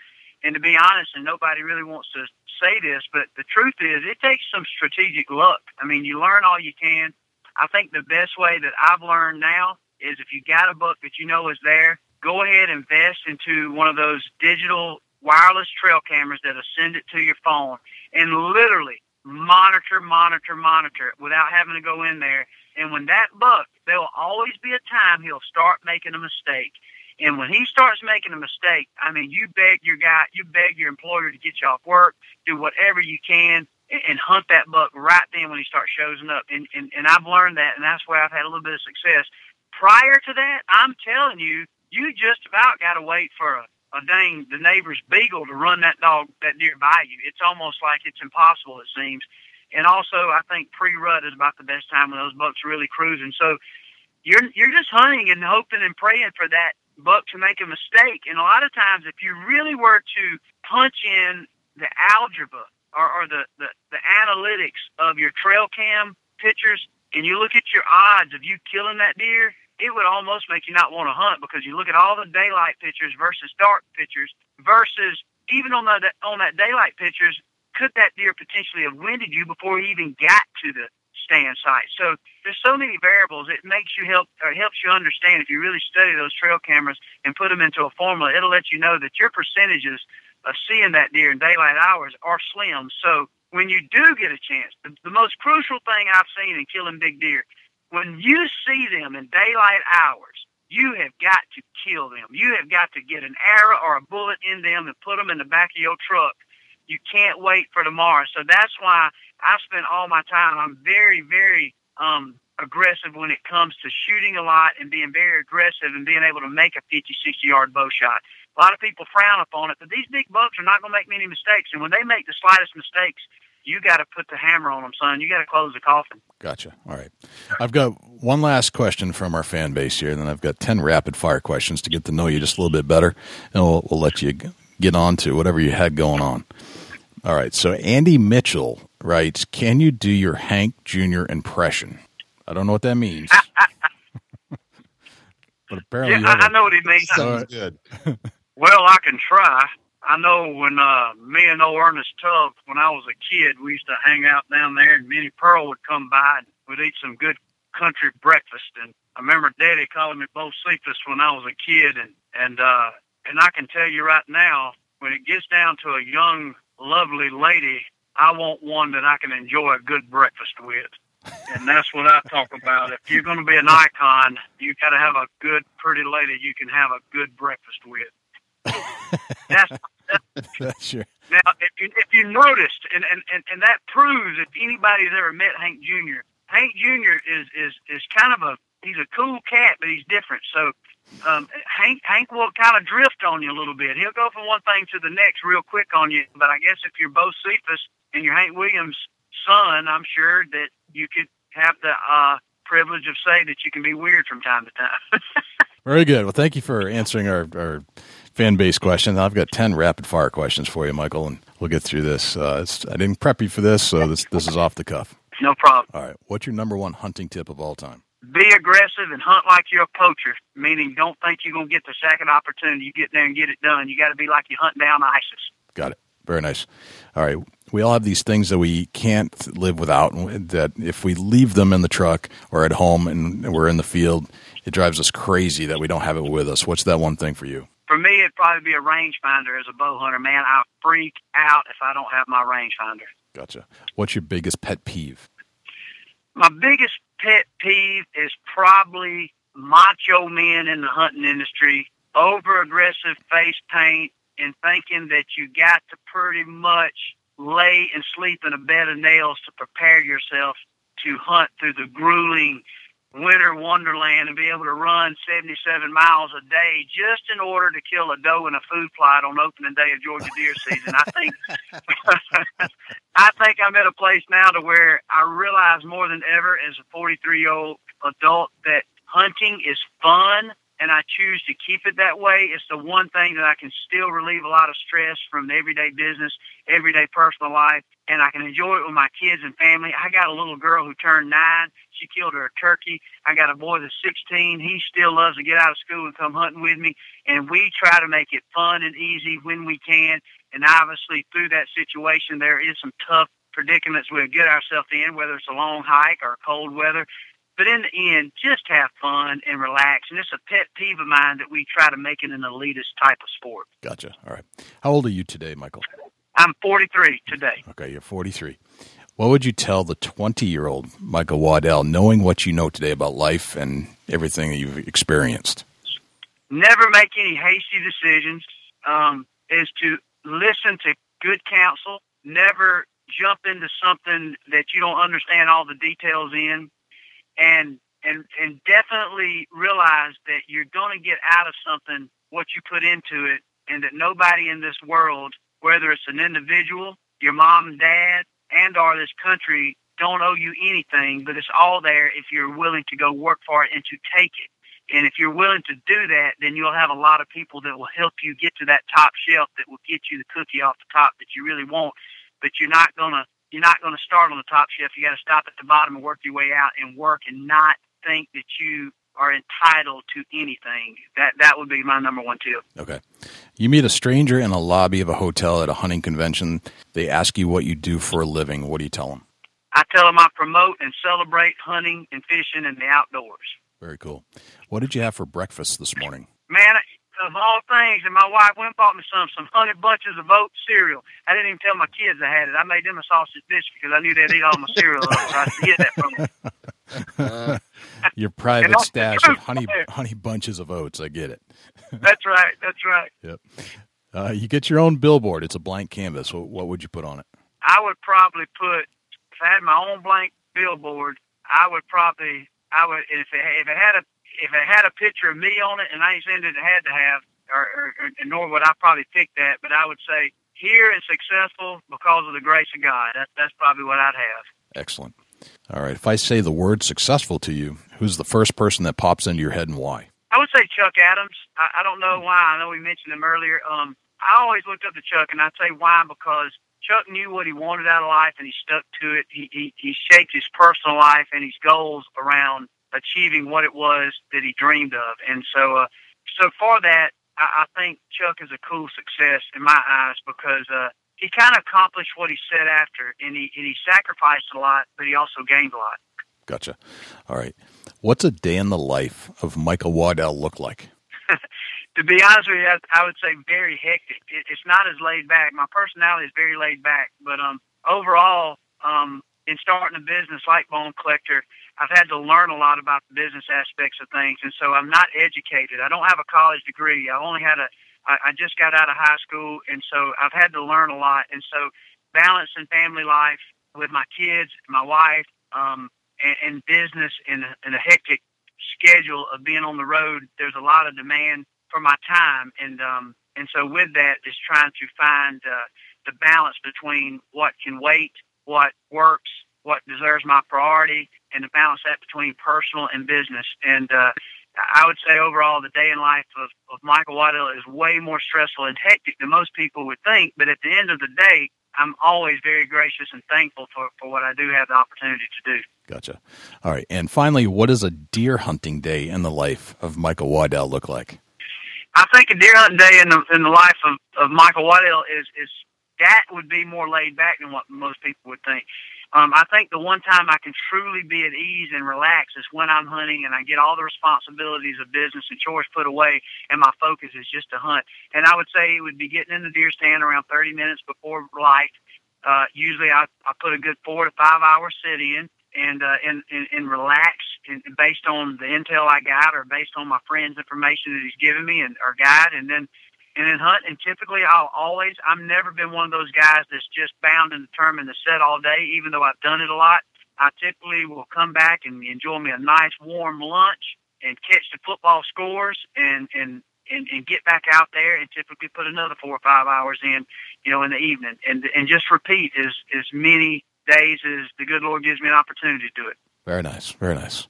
And to be honest, and nobody really wants to say this, but the truth is, it takes some strategic luck. I mean, you learn all you can. I think the best way that I've learned now is if you got a buck that you know is there, go ahead and invest into one of those digital wireless trail cameras that'll send it to your phone and literally monitor, monitor, monitor without having to go in there. And when that buck, there will always be a time he'll start making a mistake. And when he starts making a mistake, I mean, you beg your guy, you beg your employer to get you off work, do whatever you can, and, and hunt that buck right then when he starts showing up. And, and and I've learned that, and that's where I've had a little bit of success. Prior to that, I'm telling you, you just about got to wait for a, a dang the neighbor's beagle to run that dog that deer by you. It's almost like it's impossible. It seems. And also, I think pre-rut is about the best time when those bucks are really cruising. So you're you're just hunting and hoping and praying for that buck to make a mistake. And a lot of times, if you really were to punch in the algebra or, or the, the the analytics of your trail cam pictures, and you look at your odds of you killing that deer, it would almost make you not want to hunt because you look at all the daylight pictures versus dark pictures versus even on that on that daylight pictures, could that deer potentially have winded you before he even got to the stand site? So there's so many variables. It makes you help or helps you understand if you really study those trail cameras and put them into a formula. It'll let you know that your percentages of seeing that deer in daylight hours are slim. So when you do get a chance, the, the most crucial thing I've seen in killing big deer, when you see them in daylight hours, you have got to kill them. You have got to get an arrow or a bullet in them and put them in the back of your truck you can't wait for tomorrow. So that's why I spend all my time. I'm very, very um, aggressive when it comes to shooting a lot and being very aggressive and being able to make a 50, 60 yard bow shot. A lot of people frown upon it, but these big bucks are not going to make many mistakes. And when they make the slightest mistakes, you got to put the hammer on them, son. You got to close the coffin. Gotcha. All right. I've got one last question from our fan base here, and then I've got 10 rapid fire questions to get to know you just a little bit better, and we'll, we'll let you get on to whatever you had going on. All right. So Andy Mitchell writes, "Can you do your Hank Jr. impression?" I don't know what that means, but apparently, yeah, I, I know what he means. Sounds good. well, I can try. I know when uh, me and old Ernest Tubbs, when I was a kid, we used to hang out down there, and Minnie Pearl would come by and we'd eat some good country breakfast. And I remember Daddy calling me Bo Cephas when I was a kid, and and uh, and I can tell you right now, when it gets down to a young lovely lady, I want one that I can enjoy a good breakfast with. And that's what I talk about. If you're going to be an icon, you got to have a good, pretty lady you can have a good breakfast with. that's, your. Now, if you if you noticed, and, and, and, and that proves if anybody's ever met Hank Jr., Hank Jr. is is is kind of a he's a cool cat, but he's different. So um, Hank Hank will kind of drift on you a little bit. He'll go from one thing to the next real quick on you. But I guess if you're Bo Cephas and you're Hank Williams' son, I'm sure that you could have the uh, privilege of saying that you can be weird from time to time. Very good. Well, thank you for answering our, our fan base questions. I've got ten rapid fire questions for you, Michael, and we'll get through this. Uh, I didn't prep you for this, so this this is off the cuff. No problem. All right. What's your number one hunting tip of all time? be aggressive and hunt like you're a poacher, meaning don't think you're going to get the second opportunity. You get there and get it done. You got to be like you hunt down ISIS. Got it. Very nice. All right. We all have these things that we can't live without, that if we leave them in the truck or at home and we're in the field, it drives us crazy that we don't have it with us. What's that one thing for you? For me, it'd probably be a rangefinder as a bow hunter. Man, I freak out if I don't have my rangefinder. Gotcha. What's your biggest pet peeve? My biggest pet peeve is probably macho men in the hunting industry, over aggressive face paint, and thinking that you got to pretty much lay and sleep in a bed of nails to prepare yourself to hunt through the grueling winter wonderland and be able to run 77 miles a day just in order to kill a doe in a food plot on opening day of Georgia deer season. I think I think I'm at a place now to where I realize more than ever as a 43 year old adult that hunting is fun I choose to keep it that way. It's the one thing that I can still relieve a lot of stress from the everyday business, everyday personal life, and I can enjoy it with my kids and family. I got a little girl who turned nine. She killed her a turkey. I got a boy that's 16. He still loves to get out of school and come hunting with me, and we try to make it fun and easy when we can. And obviously, through that situation, there is some tough predicaments we get ourselves in, whether it's a long hike or cold weather. But in the end, just have fun and relax. And it's a pet peeve of mine that we try to make it an elitist type of sport. Gotcha. All right. How old are you today, Michael? I'm 43 today. Okay, you're 43. What would you tell the 20 year old Michael Waddell, knowing what you know today about life and everything that you've experienced? Never make any hasty decisions. Um, is to listen to good counsel. Never jump into something that you don't understand all the details in and and and definitely realize that you're going to get out of something what you put into it and that nobody in this world, whether it's an individual, your mom and dad, and or this country, don't owe you anything, but it's all there if you're willing to go work for it and to take it. And if you're willing to do that, then you'll have a lot of people that will help you get to that top shelf that will get you the cookie off the top that you really want. But you're not gonna you're not gonna start on the top shelf. You got to stop at the bottom and work your way out and work and not think that you are entitled to anything. That that would be my number one tip. Okay. You meet a stranger in a lobby of a hotel at a hunting convention. They ask you what you do for a living. What do you tell them? I tell them I promote and celebrate hunting and fishing and the outdoors. Very cool. What did you have for breakfast this morning? Man, of all things, and my wife went and bought me some some honey bunches of oat cereal. I didn't even tell my kids I had it. I made them a sausage biscuit because I knew they'd eat all my cereal. so I should get that from them. Your private stash of honey honey bunches of oats. I get it. That's right. That's right. Yep. Uh, you get your own billboard. It's a blank canvas. What, what would you put on it? I would probably put if I had my own blank billboard. I would probably I would if it if it had a if it had a picture of me on it, and I ain't saying that it had to have, or, or, or nor would I probably pick that, but I would say here is successful because of the grace of God. That, that's probably what I'd have. Excellent. All right. If I say the word successful to you, who's the first person that pops into your head and why? I would say Chuck Adams. I, I don't know why. I know we mentioned him earlier. Um, I always looked up to Chuck, and I'd say why because Chuck knew what he wanted out of life, and he stuck to it. He he, he shaped his personal life and his goals around achieving what it was that he dreamed of. And so, uh, so for that, I, I think Chuck is a cool success in my eyes because uh, he kind of accomplished what he set after, and he and he sacrificed a lot, but he also gained a lot. Gotcha. All right. What's a day in the life of Michael Waddell look like? to be honest with you, I, I would say very hectic. It, it's not as laid back. My personality is very laid back, but um, overall, um, in starting a business like Bone Collector, I've had to learn a lot about the business aspects of things, and so I'm not educated. I don't have a college degree. I only had a. I, I just got out of high school, and so I've had to learn a lot. And so, balancing family life with my kids, my wife, um, and, and business in a, in a hectic schedule of being on the road, there's a lot of demand for my time, and um, and so with that is trying to find uh, the balance between what can wait, what works, what deserves my priority, and to balance that between personal and business. And uh, I would say overall, the day in life of, of Michael Waddell is way more stressful and hectic than most people would think. But at the end of the day, I'm always very gracious and thankful for, for what I do have the opportunity to do. Gotcha. All right. And finally, what does a deer hunting day in the life of Michael Waddell look like? I think a deer hunting day in the in the life of, of Michael Waddell is is that would be more laid back than what most people would think. Um, I think the one time I can truly be at ease and relax is when I'm hunting and I get all the responsibilities of business and chores put away, and my focus is just to hunt. And I would say it would be getting in the deer stand around 30 minutes before light. Uh, usually, I I put a good four to five hour sit in and uh, and, and and relax and based on the intel I got or based on my friend's information that he's given me and or guide, and then and then hunt. And typically, I'll always I've never been one of those guys that's just bound and determined to sit all day, even though I've done it a lot. I typically will come back and enjoy me a nice warm lunch and catch the football scores and and and, and get back out there and typically put another four or five hours in, you know, in the evening and and just repeat as as many days as the good Lord gives me an opportunity to do it. Very nice. Very nice.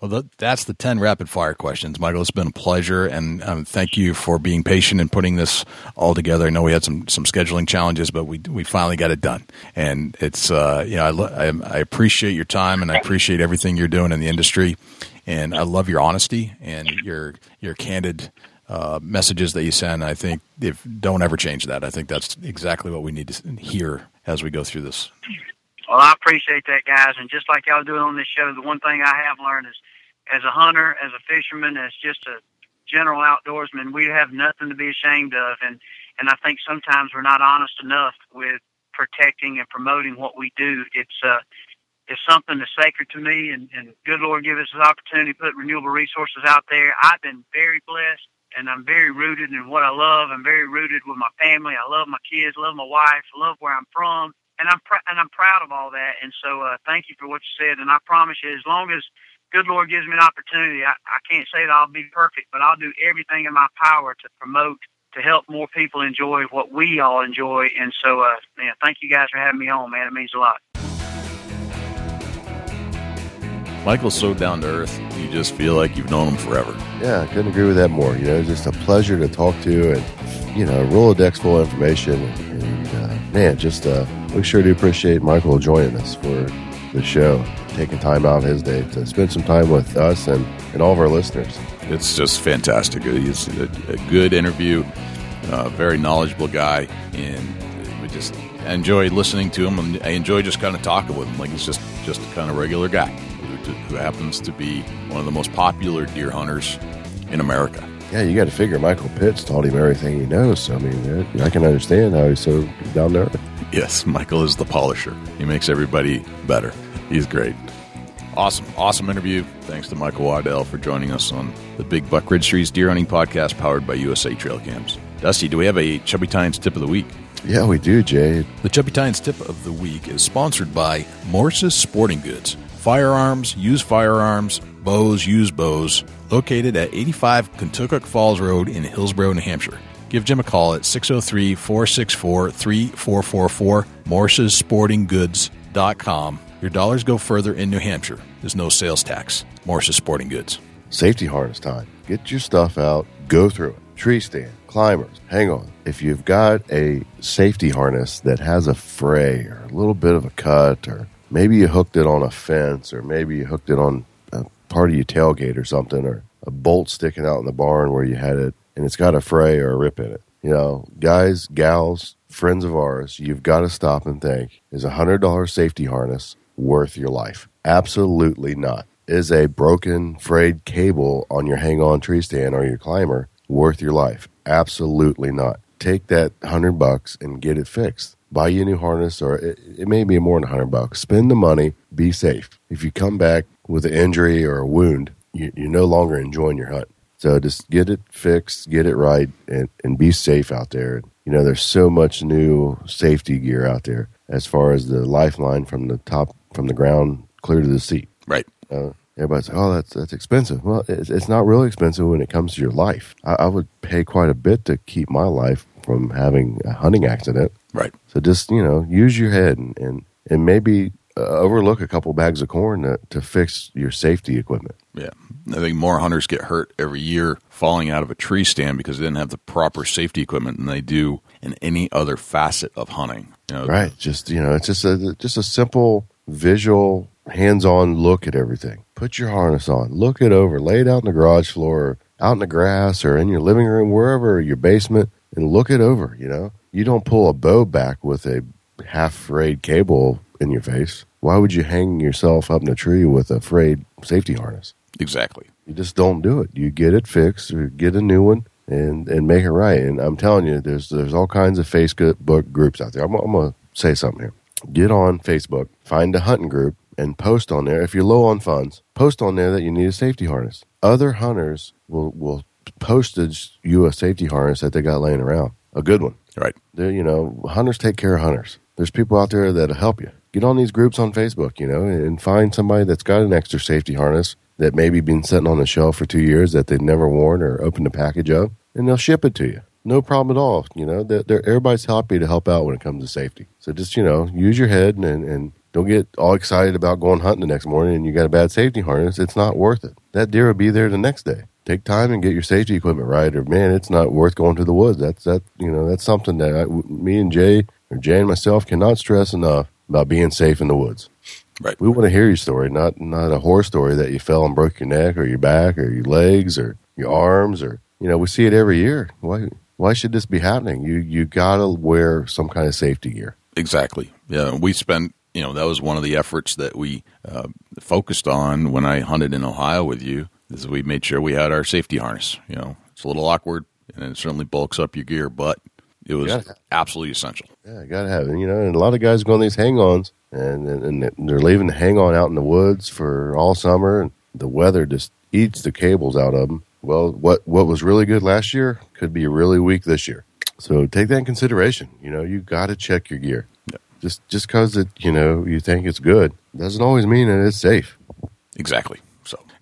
Well, that's the 10 rapid fire questions. Michael, it's been a pleasure. And um, thank you for being patient and putting this all together. I know we had some, some scheduling challenges, but we, we finally got it done. And it's, uh, you know, I, lo- I, I appreciate your time and I appreciate everything you're doing in the industry. And I love your honesty and your, your candid uh, messages that you send. I think if don't ever change that. I think that's exactly what we need to hear as we go through this. Well, I appreciate that, guys. And just like y'all doing on this show, the one thing I have learned is as a hunter, as a fisherman, as just a general outdoorsman, we have nothing to be ashamed of. And, and I think sometimes we're not honest enough with protecting and promoting what we do. It's, uh, it's something that's sacred to me and, and good Lord give us this opportunity to put renewable resources out there. I've been very blessed and I'm very rooted in what I love. I'm very rooted with my family. I love my kids, love my wife, love where I'm from and I'm pr- and I'm proud of all that. And so, uh, thank you for what you said. And I promise you, as long as good Lord gives me an opportunity, I, I can't say that I'll be perfect, but I'll do everything in my power to promote, to help more people enjoy what we all enjoy. And so, uh, man, thank you guys for having me on, man. It means a lot. Michael's so down to earth, you just feel like you've known him forever. Yeah, I couldn't agree with that more. You know, just a pleasure to talk to and, you know, Rolodex full of information. And, and uh, man, just uh, we sure do appreciate Michael joining us for the show, taking time out of his day to spend some time with us and, and all of our listeners. It's just fantastic. Uh, he's a, a good interview, a very knowledgeable guy, and we just enjoy listening to him. And I enjoy just kind of talking with him, like he's just just a kind of regular guy who, who happens to be one of the most popular deer hunters in America. Yeah, you got to figure Michael Pitts taught him everything he knows. So, I mean, I can understand how he's so down there. Yes, Michael is the polisher. He makes everybody better. He's great. Awesome, awesome interview. Thanks to Michael Waddell for joining us on the Big Buck Registries Deer Hunting Podcast powered by USA Trail Cams. Dusty, do we have a Chubby Tines tip of the week? Yeah, we do, Jay. The Chubby Tines tip of the week is sponsored by Morse's Sporting Goods. Firearms, used firearms, bows, used bows, located at 85 Contoocook Falls Road in Hillsborough, New Hampshire. Give Jim a call at 603 464 3444, morsessportinggoods.com. Your dollars go further in New Hampshire. There's no sales tax. Morse's Sporting Goods. Safety harness time. Get your stuff out, go through it. Tree stand, climbers, hang on. If you've got a safety harness that has a fray or a little bit of a cut, or maybe you hooked it on a fence, or maybe you hooked it on a part of your tailgate or something, or a bolt sticking out in the barn where you had it and it's got a fray or a rip in it. You know, guys, gals, friends of ours, you've got to stop and think is a $100 safety harness worth your life? Absolutely not. Is a broken, frayed cable on your hang on tree stand or your climber worth your life? Absolutely not. Take that 100 bucks and get it fixed. Buy you a new harness, or it, it may be more than 100 bucks. Spend the money, be safe. If you come back with an injury or a wound, you, you're no longer enjoying your hunt. So just get it fixed, get it right, and, and be safe out there. You know, there's so much new safety gear out there as far as the lifeline from the top, from the ground clear to the seat. Right. Uh, everybody's like, oh, that's that's expensive. Well, it's, it's not really expensive when it comes to your life. I, I would pay quite a bit to keep my life from having a hunting accident. Right. So just you know, use your head and and, and maybe uh, overlook a couple bags of corn to, to fix your safety equipment. Yeah. I think more hunters get hurt every year falling out of a tree stand because they didn't have the proper safety equipment than they do in any other facet of hunting. You know, Right. Just you know, it's just a just a simple visual, hands-on look at everything. Put your harness on, look it over, lay it out in the garage floor, out in the grass, or in your living room, wherever, your basement, and look it over. You know, you don't pull a bow back with a half frayed cable in your face. Why would you hang yourself up in a tree with a frayed safety harness? Exactly. You just don't do it. You get it fixed or get a new one and and make it right. And I'm telling you, there's there's all kinds of Facebook groups out there. I'm, I'm gonna say something here. Get on Facebook, find a hunting group, and post on there. If you're low on funds, post on there that you need a safety harness. Other hunters will will postage you a safety harness that they got laying around, a good one. Right. They're, you know, hunters take care of hunters. There's people out there that'll help you. Get on these groups on Facebook, you know, and find somebody that's got an extra safety harness that maybe been sitting on the shelf for two years that they've never worn or opened a package of, and they'll ship it to you. No problem at all. You know, they're, they're, everybody's happy to help out when it comes to safety. So just, you know, use your head and, and don't get all excited about going hunting the next morning and you got a bad safety harness. It's not worth it. That deer will be there the next day. Take time and get your safety equipment right, or man, it's not worth going to the woods. That's that you know that's something that I, me and Jay or Jay and myself cannot stress enough about being safe in the woods. Right. We want to hear your story, not not a horror story that you fell and broke your neck or your back or your legs or your arms or you know we see it every year. Why why should this be happening? You you gotta wear some kind of safety gear. Exactly. Yeah, we spent. You know, that was one of the efforts that we uh, focused on when I hunted in Ohio with you. Is we made sure we had our safety harness. You know, it's a little awkward, and it certainly bulks up your gear, but it was Yeah. absolutely essential. Yeah, gotta have it. You know, and a lot of guys go on these hang-ons, and, and and they're leaving the hang-on out in the woods for all summer, and the weather just eats the cables out of them. Well, what what was really good last year could be really weak this year. So take that in consideration. You know, you got to check your gear. Just just because it you know you think it's good doesn't always mean that it's safe. Exactly.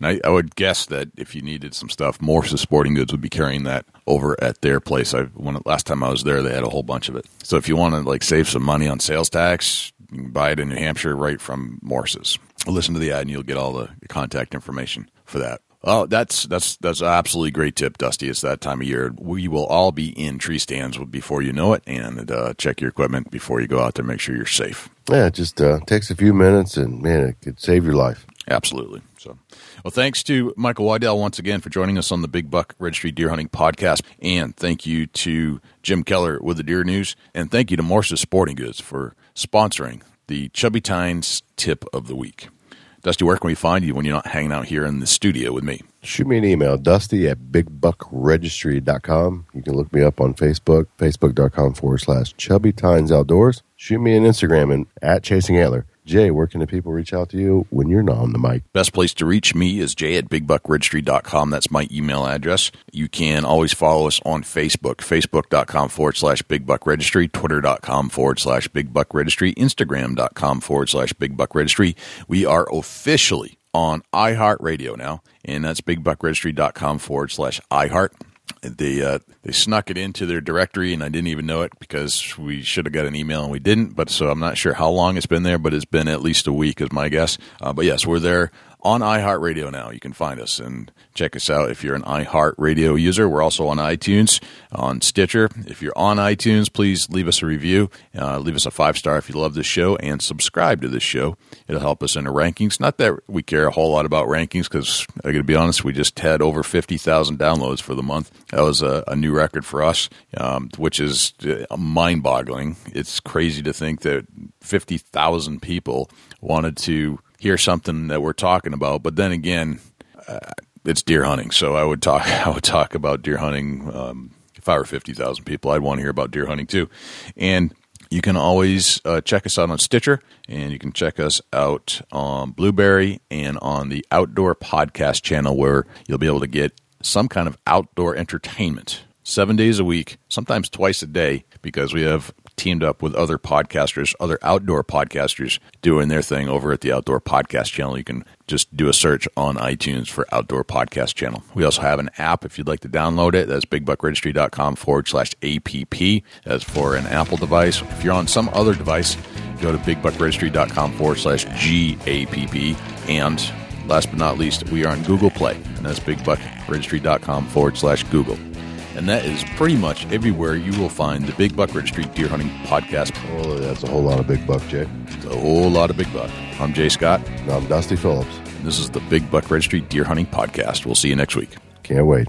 And I, I would guess that if you needed some stuff, Morse's Sporting Goods would be carrying that over at their place. I when last time I was there, they had a whole bunch of it. So if you want to like save some money on sales tax, you can buy it in New Hampshire right from Morse's. Listen to the ad, and you'll get all the contact information for that. Oh, that's that's that's an absolutely great tip, Dusty. It's that time of year. We will all be in tree stands before you know it, and uh, check your equipment before you go out there. Make sure you're safe. Yeah, it just uh, takes a few minutes, and man, it could save your life. Absolutely. Well, thanks to Michael Waddell once again for joining us on the Big Buck Registry Deer Hunting Podcast, and thank you to Jim Keller with the Deer News, and thank you to Morse's Sporting Goods for sponsoring the Chubby Tines Tip of the Week. Dusty, where can we find you when you're not hanging out here in the studio with me? Shoot me an email, dusty at bigbuckregistry.com. You can look me up on Facebook, facebook.com forward slash chubby tines outdoors. Shoot me an Instagram and at chasing antler. Jay, where can the people reach out to you when you're not on the mic? Best place to reach me is jay at bigbuckregistry.com. That's my email address. You can always follow us on Facebook, facebook.com forward slash bigbuckregistry, twitter.com forward slash bigbuckregistry, instagram.com forward slash bigbuckregistry. We are officially on iHeartRadio now, and that's bigbuckregistry.com forward slash iHeart they uh, they snuck it into their directory, and I didn't even know it because we should have got an email and we didn't. But so I'm not sure how long it's been there, but it's been at least a week, is my guess. Uh, but yes, we're there on iHeartRadio now. You can find us and check us out if you're an iHeartRadio user. We're also on iTunes, on Stitcher. If you're on iTunes, please leave us a review. Uh, leave us a five star if you love this show, and subscribe to this show. It'll help us in the rankings. Not that we care a whole lot about rankings, because I got to be honest, we just had over fifty thousand downloads for the month. That was a, a new record for us, um, which is uh, mind boggling. It's crazy to think that fifty thousand people wanted to hear something that we're talking about. But then again, uh, it's deer hunting, so I would talk. I would talk about deer hunting. Um, if I were fifty thousand people, I'd want to hear about deer hunting too. And you can always uh, check us out on Stitcher, and you can check us out on Blubrry and on the Outdoor Podcast channel, where you'll be able to get some kind of outdoor entertainment seven days a week, sometimes twice a day, because we have teamed up with other podcasters, other outdoor podcasters doing their thing over at the Outdoor Podcast channel. You can just do a search on iTunes for Outdoor Podcast channel. We also have an app if you'd like to download it. That's bigbuckregistry.com forward slash APP. That's for an Apple device. If you're on some other device, go to bigbuckregistry.com forward slash GAPP. And last but not least, we are on Google Play, and that's bigbuckregistry.com forward slash Google. And that is pretty much everywhere you will find the Big Buck Registry Deer Hunting Podcast. Oh, that's a whole lot of big buck, Jay. A whole lot of Big Buck. I'm Jay Scott. And I'm Dusty Phillips. And this is the Big Buck Registry Deer Hunting Podcast. We'll see you next week. Can't wait.